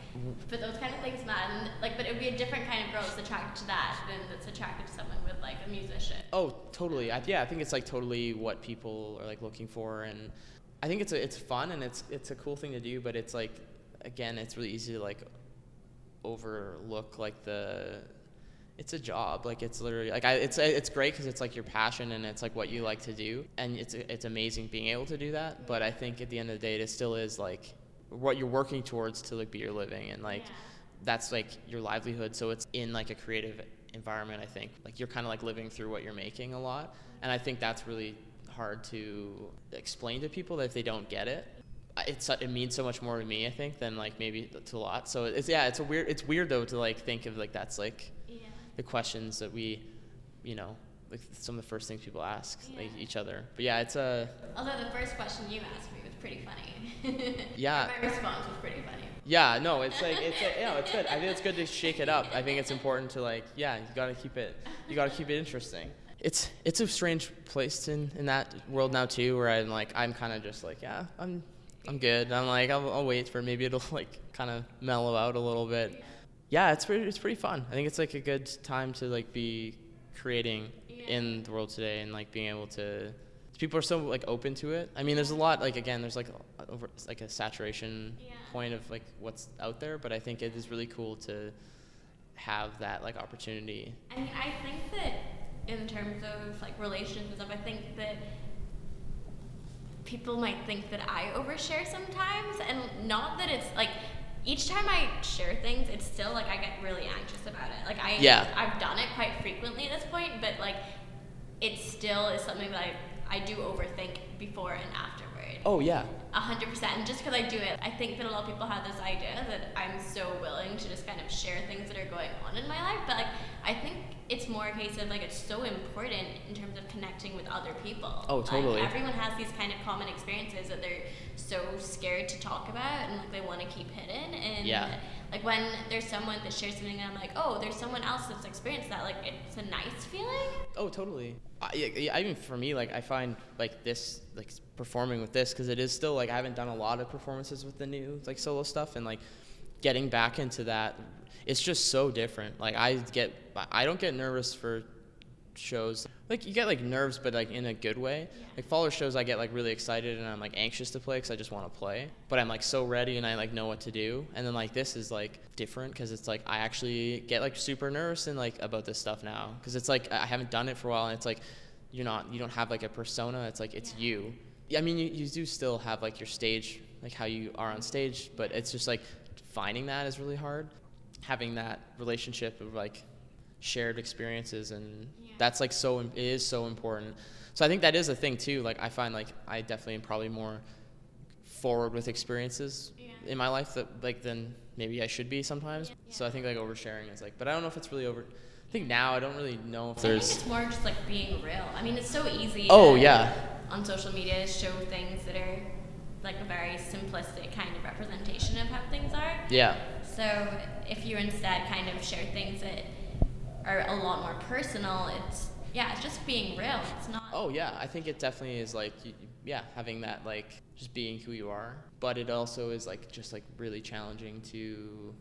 C: But those kind of things matter. Like, but it would be a different kind of girl that's attracted to that than that's attracted to someone with like a musician.
A: Oh, totally. I, yeah, I think it's like totally what people are like looking for, and I think it's a, it's fun and it's it's a cool thing to do. But it's like, again, it's really easy to like overlook like the. It's a job. Like it's literally like I, it's it's great because it's like your passion and it's like what you like to do, and it's it's amazing being able to do that. But I think at the end of the day, it still is like what you're working towards to like be your living and like
C: Yeah.
A: that's like your livelihood so it's in like a creative environment i think like you're kind of like living through what you're making a lot and i think that's really hard to explain to people that if they don't get it it's it means so much more to me i think than like maybe to a lot so it's yeah it's a weird it's weird though to like think of like that's like. The questions that we you know like some of the first things people ask like each other but yeah it's a
C: Although the first question you asked me was pretty funny.
A: Yeah.
C: My response was pretty funny.
A: Yeah, no, it's like it's a, you know, it's good. I think it's good to shake it up. I think it's important to like, yeah, you gotta keep it, you gotta keep it interesting. It's it's a strange place in in that world now too, where I'm like, I'm kind of just like, yeah, I'm I'm good. I'm like, I'll, I'll wait for maybe it'll like kind of mellow out a little bit. Yeah, it's pretty it's pretty fun. I think it's like a good time to like be creating in the world today and like being able to people are so like open to it. I mean, there's a lot like again, there's like a, over like a saturation
C: Yeah.
A: point of like what's out there, but I think it is really cool to have that like opportunity.
C: I mean, I think that in terms of like relationships and stuff, I think that people might think that I overshare sometimes, and not that it's like each time I share things, it's still like I get really anxious about it. Like I,
A: Yeah.
C: I've done it quite frequently at this point, but like it still is something that I, I do overthink before and afterward.
A: Oh yeah,
C: A hundred percent. And just because I do it, I think that a lot of people have this idea that I'm so willing to just kind of share things that are going on in my life. But like, I think it's more a case of like it's so important in terms of connecting with other people.
A: Oh, totally.
C: Like, everyone has these kind of common experiences that they're so scared to talk about and like they want to keep hidden. And
A: Yeah.
C: Like when there's someone that shares something and I'm like, oh, there's someone else that's experienced that. Like it's a nice feeling.
A: Oh, totally. I, yeah, I mean, for me, like I find like this, like performing with this, because it is still like I haven't done a lot of performances with the new like solo stuff, and like getting back into that, it's just so different. Like I get, I don't get nervous for shows. Like you get like nerves, but like in a good way. Like Fallers shows, I get like really excited and I'm like anxious to play because I just want to play. But I'm like so ready and I like know what to do. And then like this is like different because it's like I actually get like super nervous and like about this stuff now because it's like I haven't done it for a while and it's like you're not you don't have like a persona. It's like it's you. I mean you, you do still have like your stage like how you are on stage, but it's just like finding that is really hard. Having that relationship of like shared experiences and
C: Yeah.
A: that's like so it is so important so i think that is a thing too like i find like i definitely am probably more forward with experiences
C: Yeah.
A: in my life that like than maybe i should be sometimes so i think like oversharing is like but i don't know if it's really over i think now i don't really know if
C: I think
A: there's
C: it's more just like being real. I mean, it's so easy.
A: Oh,
C: to-
A: yeah.
C: On social media, to show things that are like a very simplistic kind of representation of how things are.
A: yeah
C: So if you instead kind of share things that are a lot more personal, it's yeah, it's just being real. It's not.
A: Oh yeah, I think it definitely is like yeah, having that like just being who you are. But it also is like just like really challenging to.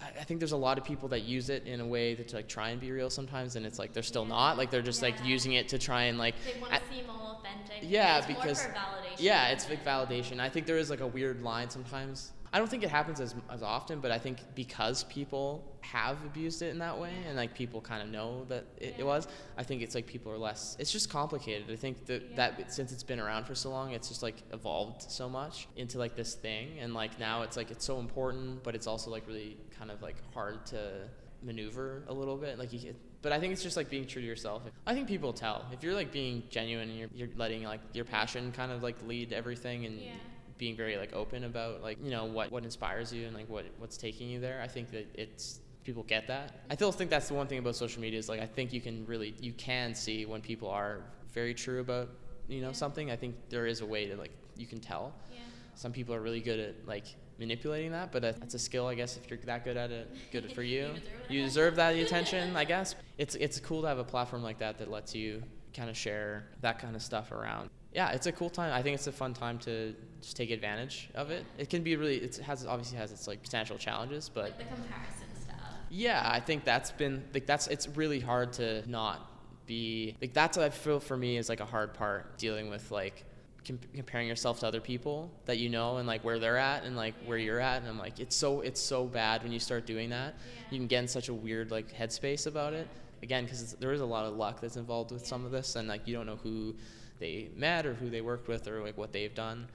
A: I think there's a lot of people that use it in a way that to like try and be real sometimes, and it's like they're still not. Like they're just like using it to try and like.
C: They want to seem all authentic.
A: yeah, because
C: more for validation.
A: yeah, it's like validation. I think there is like a weird line sometimes. I don't think it happens as as often, but I think because people have abused it in that way, and like people kind of know that it, it was, I think it's like people are less. It's just complicated. I think that that since it's been around for so long, it's just like evolved so much into like this thing, and like now it's like it's so important, but it's also like really kind of like hard to maneuver a little bit. Like you get, but I think it's just like being true to yourself. I think people tell if you're like being genuine and you're, you're letting like your passion kind of like lead everything and
C: Yeah.
A: Being very like open about like you know what what inspires you and like what what's taking you there. I think that it's people get that. I still think that's the one thing about social media is like I think you can really you can see when people are very true about you know something. I think there is a way to like you can tell.
C: Yeah.
A: Some people are really good at like manipulating that, but that's a skill, I guess. If you're that good at it, good for you.
C: You deserve
A: you deserve that attention, I guess. It's it's cool to have a platform like that that lets you kind of share that kind of stuff around. Yeah, it's a cool time. I think it's a fun time to just take advantage of it. It can be really. It has obviously has its like potential challenges, but
C: Like the comparison stuff.
A: yeah, I think that's been like that's it's really hard to not be like that's what I feel for me is like a hard part dealing with like com- comparing yourself to other people that you know and like where they're at and like where you're at and I'm like it's so it's so bad when you start doing that. You can get in such a weird like headspace about it again because there is a lot of luck that's involved with some of this and like you don't know who they met or who they worked with or like what they've done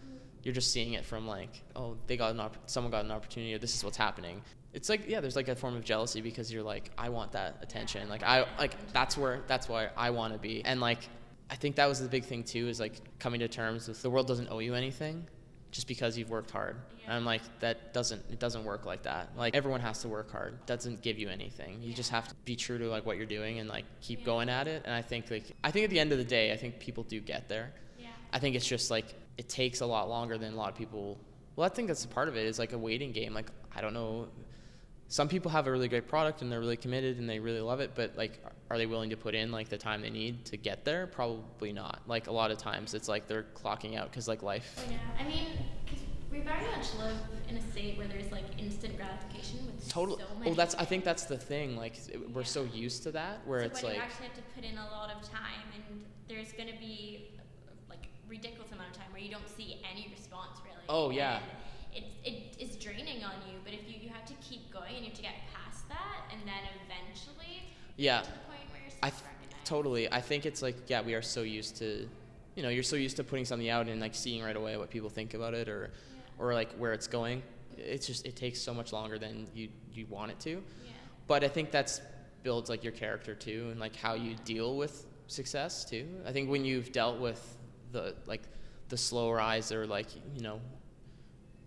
A: you're just seeing it from like oh they got an someone got an opportunity or this is what's happening. It's like yeah there's like a form of jealousy because you're like i want that attention. Like i like that's where that's why i want to be. And like i think that was the big thing too is like coming to terms with the world doesn't owe you anything just because you've worked hard and i'm like that doesn't it doesn't work like that like everyone has to work hard doesn't give you anything you just have to be true to like what you're doing and like keep going at it and i think like i think at the end of the day i think people do get there
C: Yeah.
A: I think it's just like it takes a lot longer than a lot of people. Well, I think that's a part of it. Is like a waiting game. Like I don't know. Some people have a really great product and they're really committed and they really love it, but like, are they willing to put in like the time they need to get there? Probably not. Like a lot of times, it's like they're clocking out because like life.
C: Oh, yeah. I mean, we very much live in a state where there's like instant gratification with
A: Total.
C: so many
A: oh, that's. I think that's the thing. Like we're so used to that, where
C: so
A: it's like.
C: you actually have to put in a lot of time, and there's gonna be like ridiculous amount of time where you don't see any response really.
A: Oh, yeah.
C: It it is draining on you, but if you you have to keep going and you have to get past that, and then eventually
A: Yeah.
C: get to the point where you're
A: I th- totally. I think it's like yeah, we are so used to, you know, you're so used to putting something out and like seeing right away what people think about it or, or like where it's going. It's just it takes so much longer than you you want it to.
C: Yeah.
A: But I think that's builds like your character too and like how you deal with success too. I think when you've dealt with the like the slow rise or like you know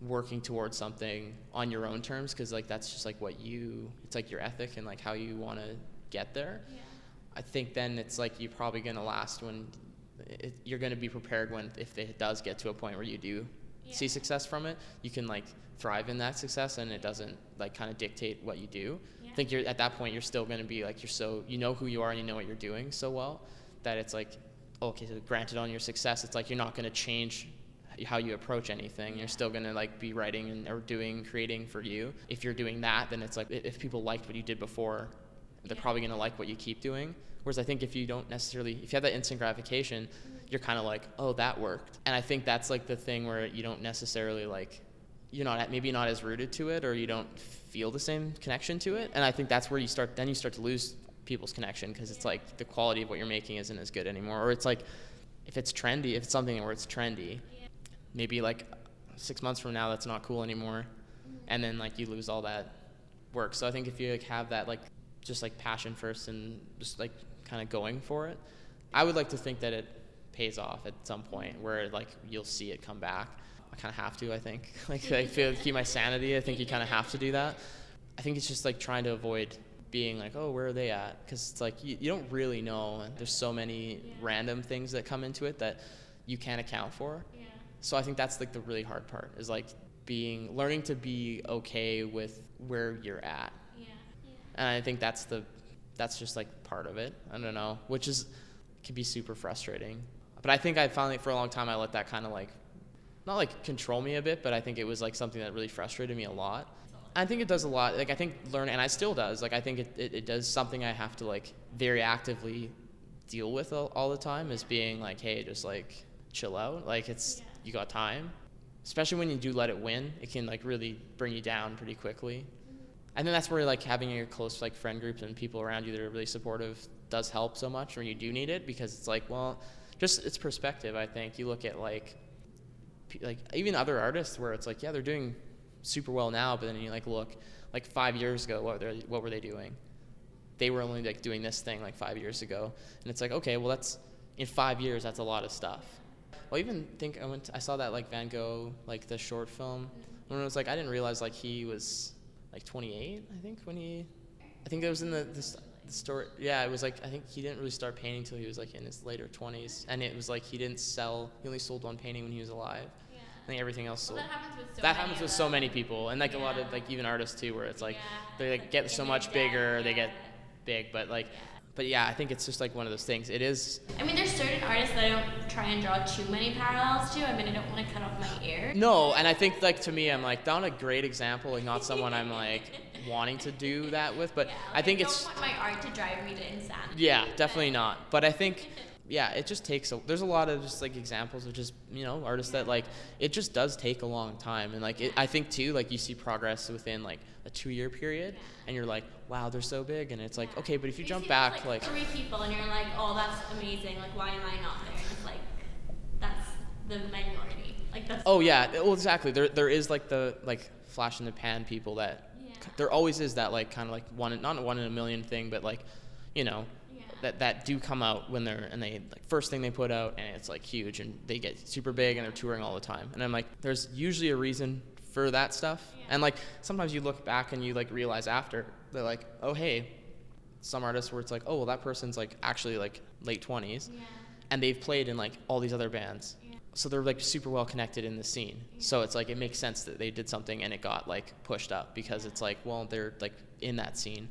A: working towards something on your own terms because like that's just like what you it's like your ethic and like how you want to get there
C: Yeah.
A: i think then it's like you're probably going to last when it, you're going to be prepared when if it does get to a point where you do see success from it you can like thrive in that success and it doesn't like kind of dictate what you do
C: Yeah.
A: i think you're at that point you're still going to be like you're so you know who you are and you know what you're doing so well that it's like okay so granted on your success it's like you're not going to change how you approach anything. You're still going to like be writing and or doing creating for you. If you're doing that then it's like if people liked what you did before they're
C: Yeah.
A: probably going to like what you keep doing. Whereas i think if you don't necessarily if you have that instant gratification mm-hmm. you're kind of like oh that worked. And i think that's like the thing where you don't necessarily like you're not maybe not as rooted to it or you don't feel the same connection to it. And i think that's where you start then you start to lose people's connection because it's like the quality of what you're making isn't as good anymore. Or it's like if it's trendy if it's something where it's trendy. Maybe like six months from now that's not cool anymore mm-hmm. and then like you lose all that work so i think if you like have that like just like passion first and just like kind of going for it. I would like to think that it pays off at some point where like you'll see it come back. I kind of have to, I think. Like I feel to keep my sanity. I think you kind of have to do that. I think it's just like trying to avoid being like, oh, where are they at? Because it's like you, you don't really know. And there's so many random things that come into it that you can't account for. So I think that's like the really hard part is like being learning to be okay with where you're at. And I think that's the that's just like part of it. I don't know, which is can be super frustrating. But I think I finally for a long time I let that kind of like not like control me a bit, but I think it was like something that really frustrated me a lot. I think it does a lot. Like I think learn, and I still does. Like I think it, it, it does something I have to like very actively deal with all, all the time is being like, hey, just like chill out. Like it's you got time. Especially when you do let it win, it can like really bring you down pretty quickly. And then that's where like having your close like friend groups and people around you that are really supportive does help so much when you do need it because it's like well, just it's perspective. I think you look at like like even other artists where it's like yeah they're doing super well now, but then you like look like five years ago what they what were they doing? They were only like doing this thing like five years ago, and it's like okay well that's in five years that's a lot of stuff. Well, I even think I went to, I saw that like Van Gogh like the short film. Mm-hmm. When I was like I didn't realize like he was like 28 I think when he I think it was in the the, the story yeah it was like I think he didn't really start painting till he was like in his later 20s and it was like he didn't sell he only sold one painting when he was alive. I think everything else sold.
C: that happens with so
A: that
C: many
A: happens with so many people. And like a lot of like even artists too where it's like
C: Yeah.
A: they like get so much bigger they get big. But like but yeah I think it's just like one of those things it is
C: I mean, there's certain artists that I don't try and draw too many parallels to. I mean, I don't want to cut off my ear.
A: no and I think like to me I'm like not a great example like not someone I'm like wanting to do that with but
C: Yeah,
A: I
C: like,
A: think
C: don't
A: it's
C: want my art to drive me to insanity.
A: yeah definitely not but I think yeah it just takes a, there's a lot of just like examples of just you know artists that like it just does take a long time and like it, I think too like you see progress within like a two year period and you're like wow they're so big and it's like okay but if you
C: You
A: jump back
C: those,
A: like
C: three people, and you're like, oh, that's amazing. Like, why am I not there? And it's like, that's the minority. Like, that's.
A: Oh yeah, well exactly. There there is like the like flash in the pan people that
C: Yeah.
A: there always is that like kind of like one in- not one in a million thing, but like you know
C: Yeah.
A: That that do come out when they're and they like first thing they put out and it's like huge and they get super big and they're touring all the time. And I'm like, there's usually a reason for that stuff. And like sometimes you look back and you like realize after they're like, oh hey, some artists where it's like, oh well that person's like actually like late 20s
C: Yeah.
A: and they've played in like all these other bands.
C: Yeah.
A: So they're like super well connected in the scene. So it's like it makes sense that they did something and it got like pushed up because it's like, well, they're like in that scene.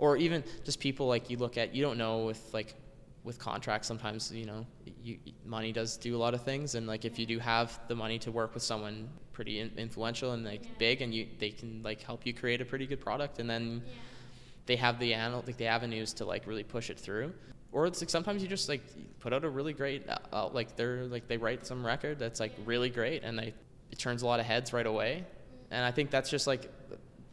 A: Or even just people like you look at, you don't know with like with contracts sometimes, you know, you, money does do a lot of things. And like if you do have the money to work with someone pretty in, influential and like big and you they can like help you create a pretty good product and then they have the anal- like the avenues to like really push it through. Or it's like sometimes you just like put out a really great uh, uh, like they're like they write some record that's like really great and they it turns a lot of heads right away. And i think that's just like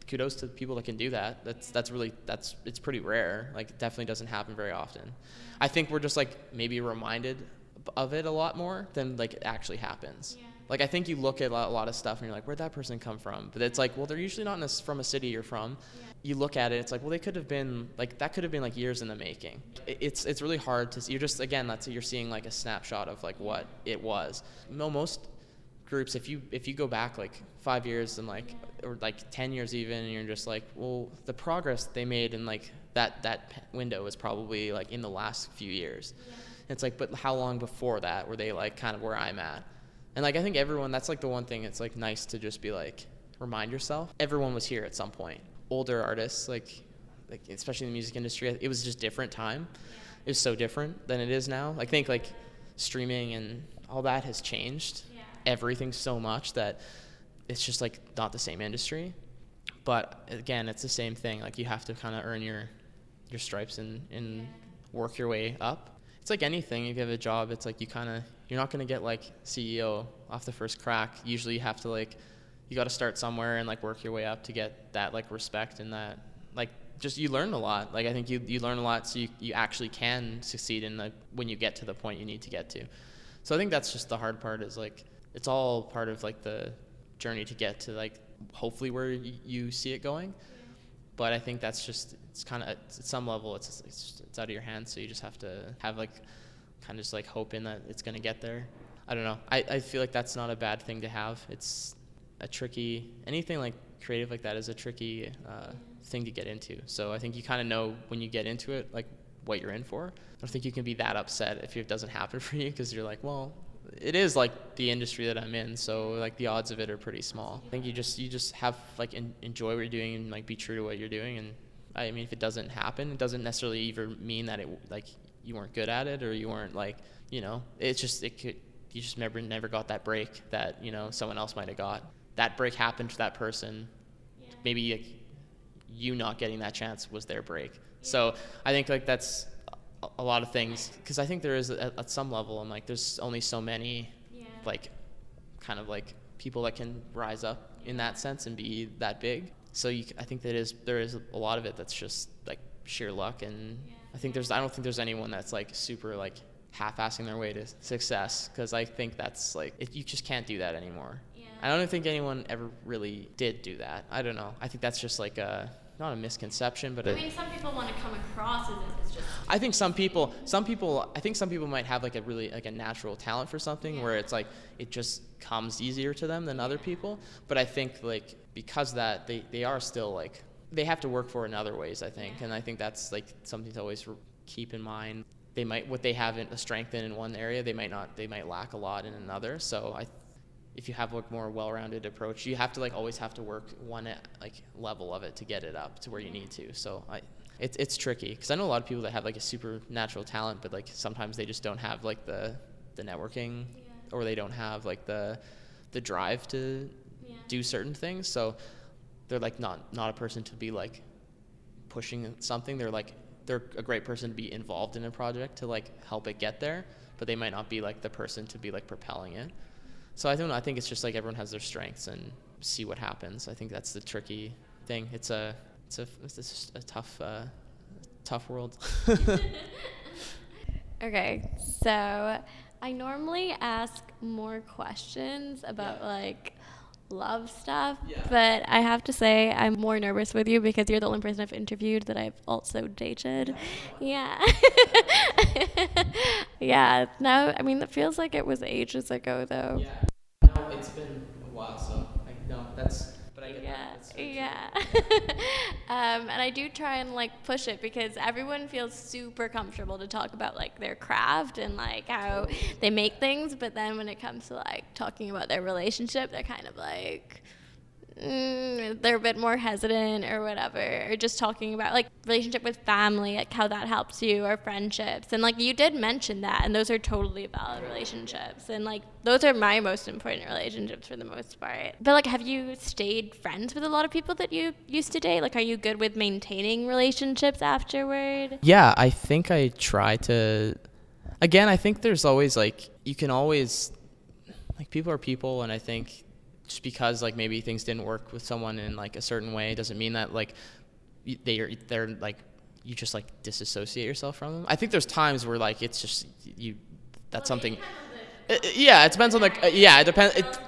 A: kudos to the people that can do that. That's that's really that's it's pretty rare. Like it definitely doesn't happen very often. I think we're just like maybe reminded of it a lot more than like it actually happens. Like i think you look at a lot, of stuff and you're like where'd that person come from? But it's like well they're usually not in a from a city you're from. You look at it it's like well they could have been like that could have been like years in the making. It's it's really hard to see you're just again that's you're seeing like a snapshot of like what it was. No most groups if you if you go back like five years and like or like 10 years even and you're just like well the progress they made in like that that window is probably like in the last few years. It's like but how long before that were they like kind of where i'm at? And like i think everyone that's like the one thing it's like nice to just be like remind yourself. Everyone was here at some point. Older artists like like especially in the music industry it was just different time. It was so different than it is now. I think like streaming and all that has changed everything so much that it's just like not the same industry. But again it's the same thing. Like you have to kind of earn your your stripes and and work your way up. It's like anything. If you have a job it's like you kind of you're not to get like ceo off the first crack. Usually you have to like you got to start somewhere and like work your way up to get that like respect and that like just you learn a lot. Like i think you, you learn a lot so you, you actually can succeed in the when you get to the point you need to get to. So i think that's just the hard part is like it's all part of like the journey to get to like hopefully where y- you see it going but I think that's just it's kind of at some level it's it's, it's out of your hands. So you just have to have like kind of just like hoping that it's gonna get there. I don't know. I, I feel like that's not a bad thing to have. It's a tricky anything like creative like that is a tricky uh, thing to get into. So I think you kind of know when you get into it like what you're in for. I don't think you can be that upset if it doesn't happen for you because you're like, well, it is like the industry that I'm in, so like the odds of it are pretty small. I think you just you just have like en- enjoy what you're doing and like be true to what you're doing. And I mean, if it doesn't happen, it doesn't necessarily even mean that it like you weren't good at it or you weren't like you know. It's just it could you just never never got that break that you know someone else might have got. That break happened to that person. Maybe like, you not getting that chance was their break. So I think like that's a- lot of things because I think there is at, at some level I'm like there's only so many like kind of like people that can rise up in that sense and be that big. So you, I think that is there is a lot of it that's just like sheer luck and I think there's I don't think there's anyone that's like super like half-assing their way to success because I think that's like it, you just can't do that anymore. I don't think anyone ever really did do that. I don't know. I think that's just like a not a misconception, but a,
C: I mean, some people want to come across as if it's just.
A: I think some people, some people, I think some people might have like a really like a natural talent for something where it's like it just comes easier to them than other people. But I think like because that they they are still like they have to work for in other ways. I think, and I think that's like something to always keep in mind. They might what they have in, a strength in in one area, they might not they might lack a lot in another. So I if you have like more well-rounded approach, you have to like always have to work one like level of it to get it up to where you need to. So I, it's it's tricky because I know a lot of people that have like a supernatural talent, but like sometimes they just don't have like the the networking, or they don't have like the the drive to do certain things. So they're like not not a person to be like pushing something. They're like they're a great person to be involved in a project to like help it get there, but they might not be like the person to be like propelling it. So I don't know. I think it's just like everyone has their strengths and see what happens. I think that's the tricky thing. It's a it's a it's a tough uh, tough world.
C: Okay, so I normally ask more questions about like love stuff,
A: Yeah.
C: but I have to say I'm more nervous with you because you're the only person I've interviewed that I've also dated. Yeah. yeah. Now, I mean, it feels like it was ages ago though.
A: yeah. No, it's been a while, so I, no, that's. But I get
C: Yeah,
A: that. That's very
C: yeah. um, and I do try and like push it because everyone feels super comfortable to talk about like their craft and like how they make things, but then when it comes to like talking about their relationship, they're kind of like mm, they're a bit more hesitant or whatever, or just talking about like relationship with family, like how that helps you, or friendships, and like you did mention that, and those are totally valid relationships, and like those are my most important relationships for the most part. But like, have you stayed friends with a lot of people that you used to date? Like, are you good with maintaining relationships afterward?
A: Yeah, I think I try to. Again, I think there's always like you can always like people are people, and I think just because like maybe things didn't work with someone in like a certain way doesn't mean that like they're they're like you just like disassociate yourself from them. I think there's times where like it's just you that's something. Uh, uh, yeah, it depends on the uh, yeah it depends. It,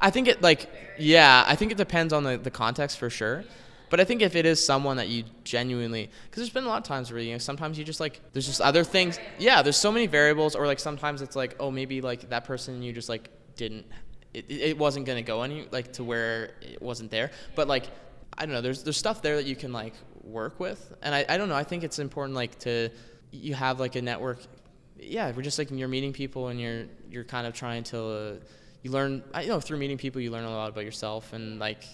A: I think it like yeah, I think it depends on the, the context for sure. But I think if it is someone that you genuinely, because there's been a lot of times where you know sometimes you just like there's just other things. Yeah, there's so many variables, or like sometimes it's like oh maybe like that person you just like didn't, it, it wasn't gonna go any like to where it wasn't there. But like I don't know, there's there's stuff there that you can like work with, and I, I don't know. I think it's important like to you have like a network. Yeah, we're just like you're meeting people and you're you're kind of trying to. Uh, you learn, I you know, through meeting people, you learn a lot about yourself, and like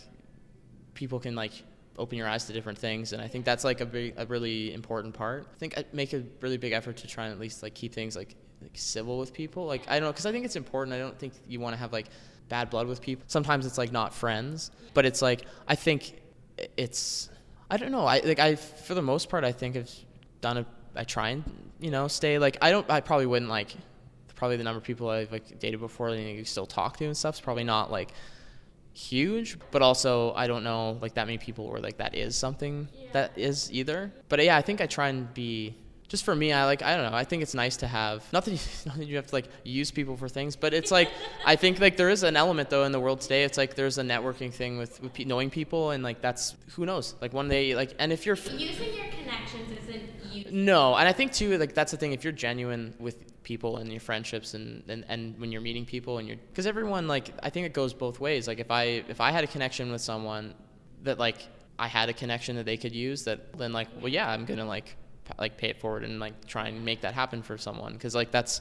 A: people can like open your eyes to different things and i think that's like a big a really important part i think i make a really big effort to try and at least like keep things like, like civil with people. Like i don't know because i think it's important. I don't think you want to have like bad blood with people. Sometimes it's like not friends but it's like i think it's i don't know. I like i for the most part i think i've done a i try and you know stay like i don't i probably wouldn't like probably the number of people i've like dated before and you still talk to and stuff is probably not like huge but also i don't know like that many people where like that is something that is either. But yeah i think i try and be just for me, I like I don't know. I think it's nice to have not that you, not that you have to like use people for things, but it's like I think like there is an element though in the world today. It's like there's a networking thing with, with pe- knowing people, and like that's who knows. Like one day, like and if you're
C: Using your connections isn't you.
A: no, and I think too, like that's the thing. If you're genuine with people and your friendships, and and, and when you're meeting people, and you're because everyone like I think it goes both ways. Like if I if I had a connection with someone that like I had a connection that they could use, that then like well yeah, I'm gonna like like pay it forward and like try and make that happen for someone because like that's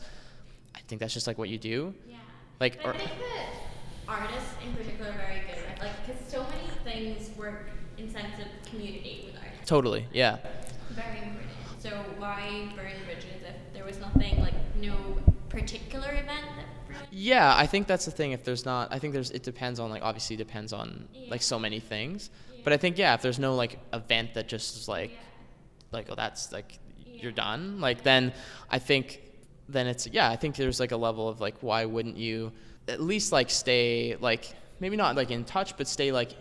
A: I think that's just like what you do.
C: Yeah.
A: Like
C: I
A: or,
C: think that artists in particular are very good at like because so many things work in sense of community with artists.
A: totally yeah.
C: Very important. So why burn bridges if there was nothing like no particular event that
A: Yeah, I think that's the thing. If there's not, I think there's. It depends on like obviously depends on like so many things. But I think yeah, if there's no like event that just is like, like oh that's like you're done. Like then I think then it's yeah. I think there's like a level of like why wouldn't you at least like stay like maybe not like in touch but stay like.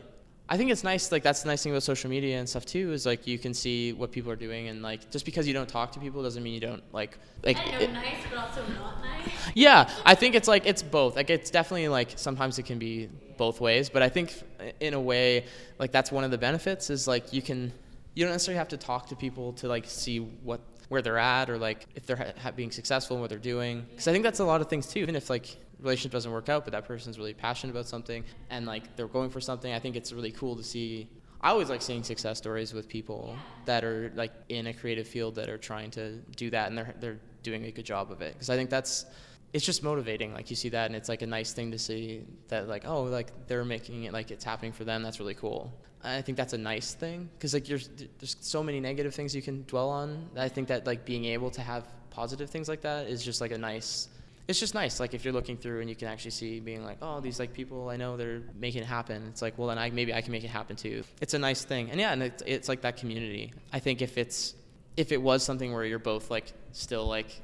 A: I think it's nice, like that's the nice thing about social media and stuff too, is like you can see what people are doing, and like just because you don't talk to people doesn't mean you don't like like.
C: I know
A: it-
C: nice but also not nice.
A: yeah, I think it's like it's both. Like it's definitely like sometimes it can be both ways, but I think in a way like that's one of the benefits is like you can you don't necessarily have to talk to people to like see what where they're at or like if they're ha- being successful in what they're doing. Because I think that's a lot of things too. Even if like relationship doesn't work out, but that person's really passionate about something and like they're going for something, I think it's really cool to see. I always like seeing success stories with people that are like in a creative field that are trying to do that and they're they're doing a good job of it. Because I think that's it's just motivating. Like you see that and it's like a nice thing to see that like oh like they're making it like it's happening for them. That's really cool. I think that's a nice thing because like you're, there's so many negative things you can dwell on. I think that like being able to have positive things like that is just like a nice. It's just nice, like if you're looking through and you can actually see being like, oh, these like people I know they're making it happen. It's like, well, then I maybe I can make it happen too. It's a nice thing, and yeah, and it's, it's like that community. I think if it's if it was something where you're both like still like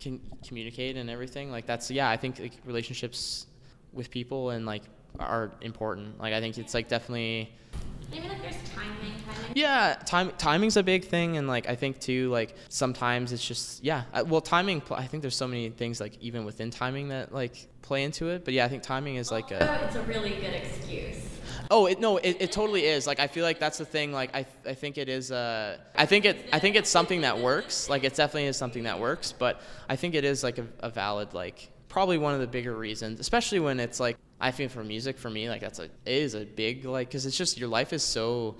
A: can communicate and everything, like that's yeah, I think like relationships with people and like are important. Like I think it's like definitely
C: Maybe like there's timing, timing.
A: yeah, time timing's a big thing, and like I think too, like sometimes it's just yeah. I- Well, timing. I think there's so many things like even within timing that like play into it. But yeah, I think timing is like a.
C: It's a really good excuse.
A: Oh, it, no, it, it totally is. Like I feel like that's the thing. Like I I think it is. Uh, I think it I think it's something that works. Like it definitely is something that works. But I think it is like a, a valid like probably one of the bigger reasons, especially when it's like I feel for music for me like that's a it is a big like because it's just your life is so.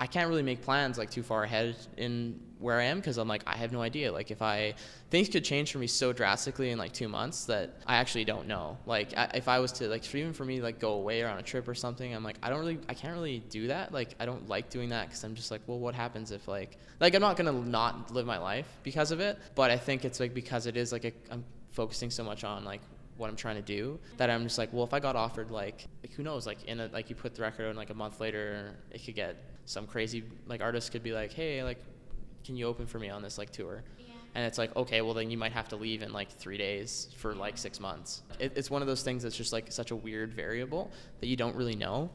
A: I can't really make plans like too far ahead in where I am because I'm like I have no idea. Like if I things could change for me so drastically in like two months that I actually don't know. Like I, if I was to like even for me like go away or on a trip or something, I'm like I don't really I can't really do that. Like I don't like doing that because I'm just like well what happens if like like I'm not gonna not live my life because of it. But I think it's like because it is like I'm focusing so much on like what I'm trying to do that I'm just like, well, if I got offered like, like who knows, like in a like you put the record and like a month later, it could get some crazy like artist could be like, hey, like, can you open for me on this like tour? And it's like, okay, well then you might have to leave in like three days for like six months. It, it's one of those things that's just like such a weird variable that you don't really know.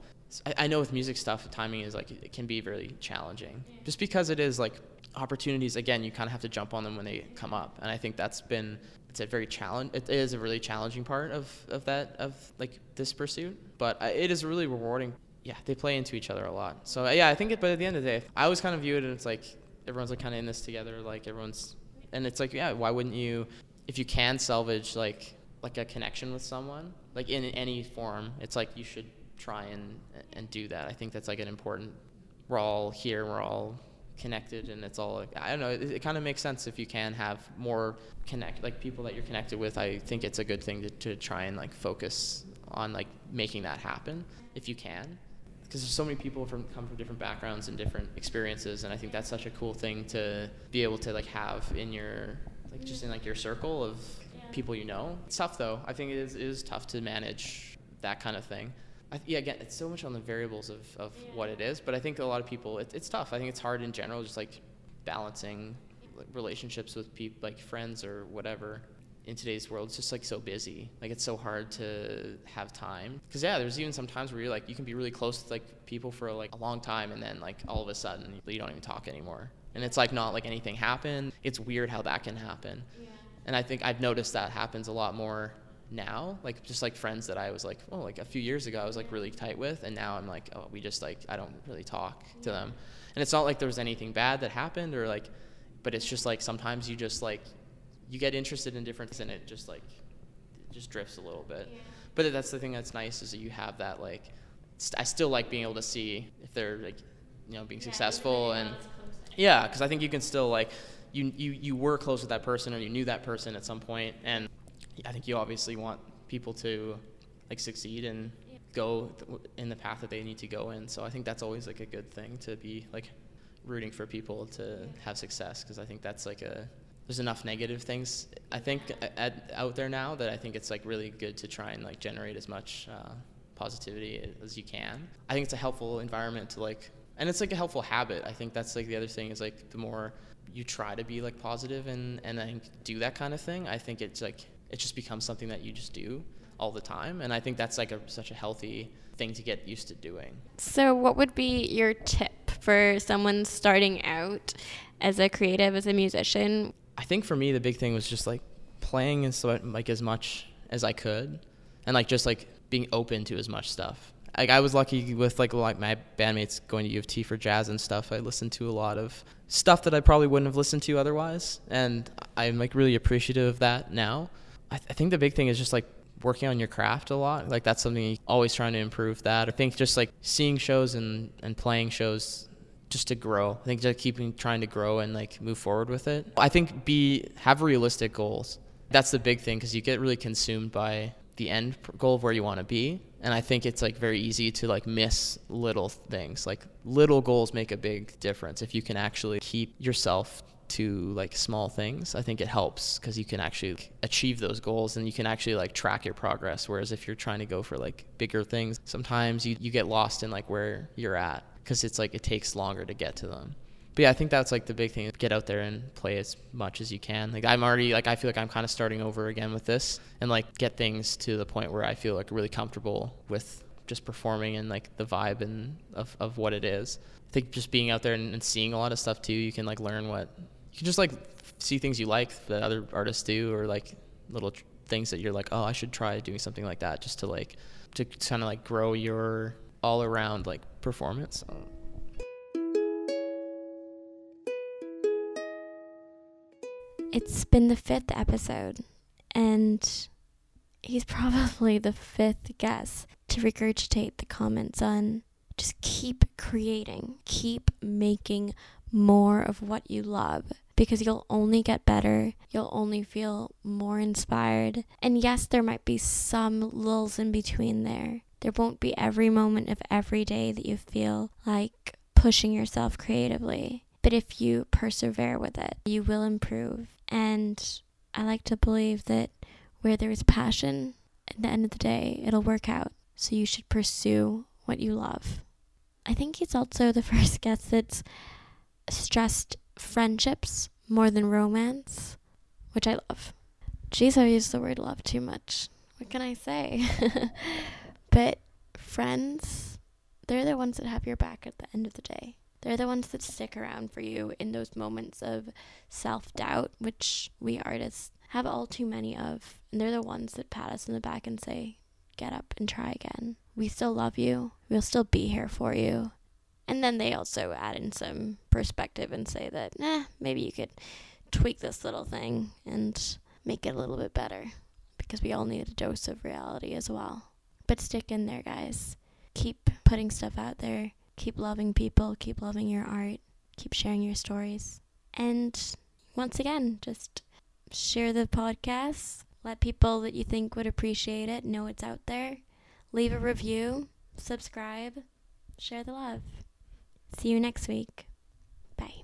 A: I know with music stuff, timing is like it can be really challenging, just because it is like opportunities. Again, you kind of have to jump on them when they come up, and I think that's been it's a very challenge. It is a really challenging part of of that of like this pursuit, but it is really rewarding. Yeah, they play into each other a lot. So yeah, I think. It, but at the end of the day, I always kind of view it, and it's like everyone's like kind of in this together. Like everyone's, and it's like yeah, why wouldn't you, if you can salvage like like a connection with someone, like in any form, it's like you should try and and do that. I think that's like an important. We're all here. We're all connected and it's all I don't know it, it kind of makes sense if you can have more connect like people that you're connected with I think it's a good thing to, to try and like focus on like making that happen if you can because there's so many people from come from different backgrounds and different experiences and I think that's such a cool thing to be able to like have in your like just in like your circle of people you know. It's tough though. I think it is, it is tough to manage that kind of thing. I, yeah, again, it's so much on the variables of, of what it is, but I think a lot of people, it, it's tough. I think it's hard in general, just like balancing like, relationships with people, like friends or whatever. In today's world it's just like so busy. Like it's so hard to have time. Because yeah there's even some times where you're like you can be really close to like people for like a long time and then like all of a sudden you don't even talk anymore. And it's like not like anything happened. It's weird how that can happen. And i think i've noticed that happens a lot more now. Like just like friends that i was like oh like a few years ago i was like really tight with and now i'm like oh we just like i don't really talk to them. And it's not like there was anything bad that happened or like but it's just like sometimes you just like you get interested in different things and it just like it just drifts a little bit. But that's the thing that's nice is that you have that like st- i still like being able to see if they're like you know being successful and yeah because i think you can still like you, you you were close with that person or you knew that person at some point and i think you obviously want people to like succeed and go th- in the path that they need to go in. So i think that's always like a good thing to be like rooting for people to have success because i think that's like a there's enough negative things i think at, out there now that i think it's like really good to try and like generate as much uh, positivity as you can. I think it's a helpful environment to like and it's like a helpful habit. I think that's like the other thing is like the more you try to be like positive and and i think do that kind of thing i think it's like it just becomes something that you just do all the time and i think that's like a, such a healthy thing to get used to doing.
C: So, what would be your tip for someone starting out as a creative, as a musician?
A: I think for me the big thing was just like playing as like as much as I could, and like just like being open to as much stuff. Like I was lucky with like like my bandmates going to U of T for jazz and stuff. I listened to a lot of stuff that I probably wouldn't have listened to otherwise, and I'm like really appreciative of that now. I, th- I think the big thing is just like working on your craft a lot. Like that's something you always trying to improve that. I think just like seeing shows and and playing shows just to grow. I think just keeping trying to grow and like move forward with it. I think be have realistic goals. That's the big thing because you get really consumed by the end goal of where you want to be, and I think it's like very easy to like miss little things. Like little goals make a big difference if you can actually keep yourself to like small things i think it helps because you can actually achieve those goals and you can actually like track your progress whereas if you're trying to go for like bigger things sometimes you, you get lost in like where you're at because it's like it takes longer to get to them. But yeah i think that's like the big thing get out there and play as much as you can. Like i'm already like i feel like i'm kind of starting over again with this and like get things to the point where i feel like really comfortable with just performing and like the vibe and of, of what it is. I think just being out there and, and seeing a lot of stuff too you can like learn what you can just like see things you like that other artists do or like little tr- things that you're like oh i should try doing something like that just to like to kind of like grow your all around like performance
C: It's been the fifth episode, and he's probably the fifth guest to regurgitate the comments on just keep creating, keep making more of what you love because you'll only get better, you'll only feel more inspired. And yes, there might be some lulls in between there. There won't be every moment of every day that you feel like pushing yourself creatively. But if you persevere with it, you will improve. And I like to believe that where there is passion, at the end of the day, it'll work out. So you should pursue what you love. I think he's also the first guest that's stressed friendships more than romance, which I love. Jeez, I use the word love too much. What can I say? but friends, they're the ones that have your back at the end of the day. They're the ones that stick around for you in those moments of self doubt, which we artists have all too many of. And they're the ones that pat us in the back and say, get up and try again. We still love you. We'll still be here for you. And then they also add in some perspective and say that, eh, maybe you could tweak this little thing and make it a little bit better because we all need a dose of reality as well. But stick in there, guys. Keep putting stuff out there. Keep loving people. Keep loving your art. Keep sharing your stories. And once again, just share the podcast. Let people that you think would appreciate it know it's out there. Leave a review. Subscribe. Share the love. See you next week. Bye.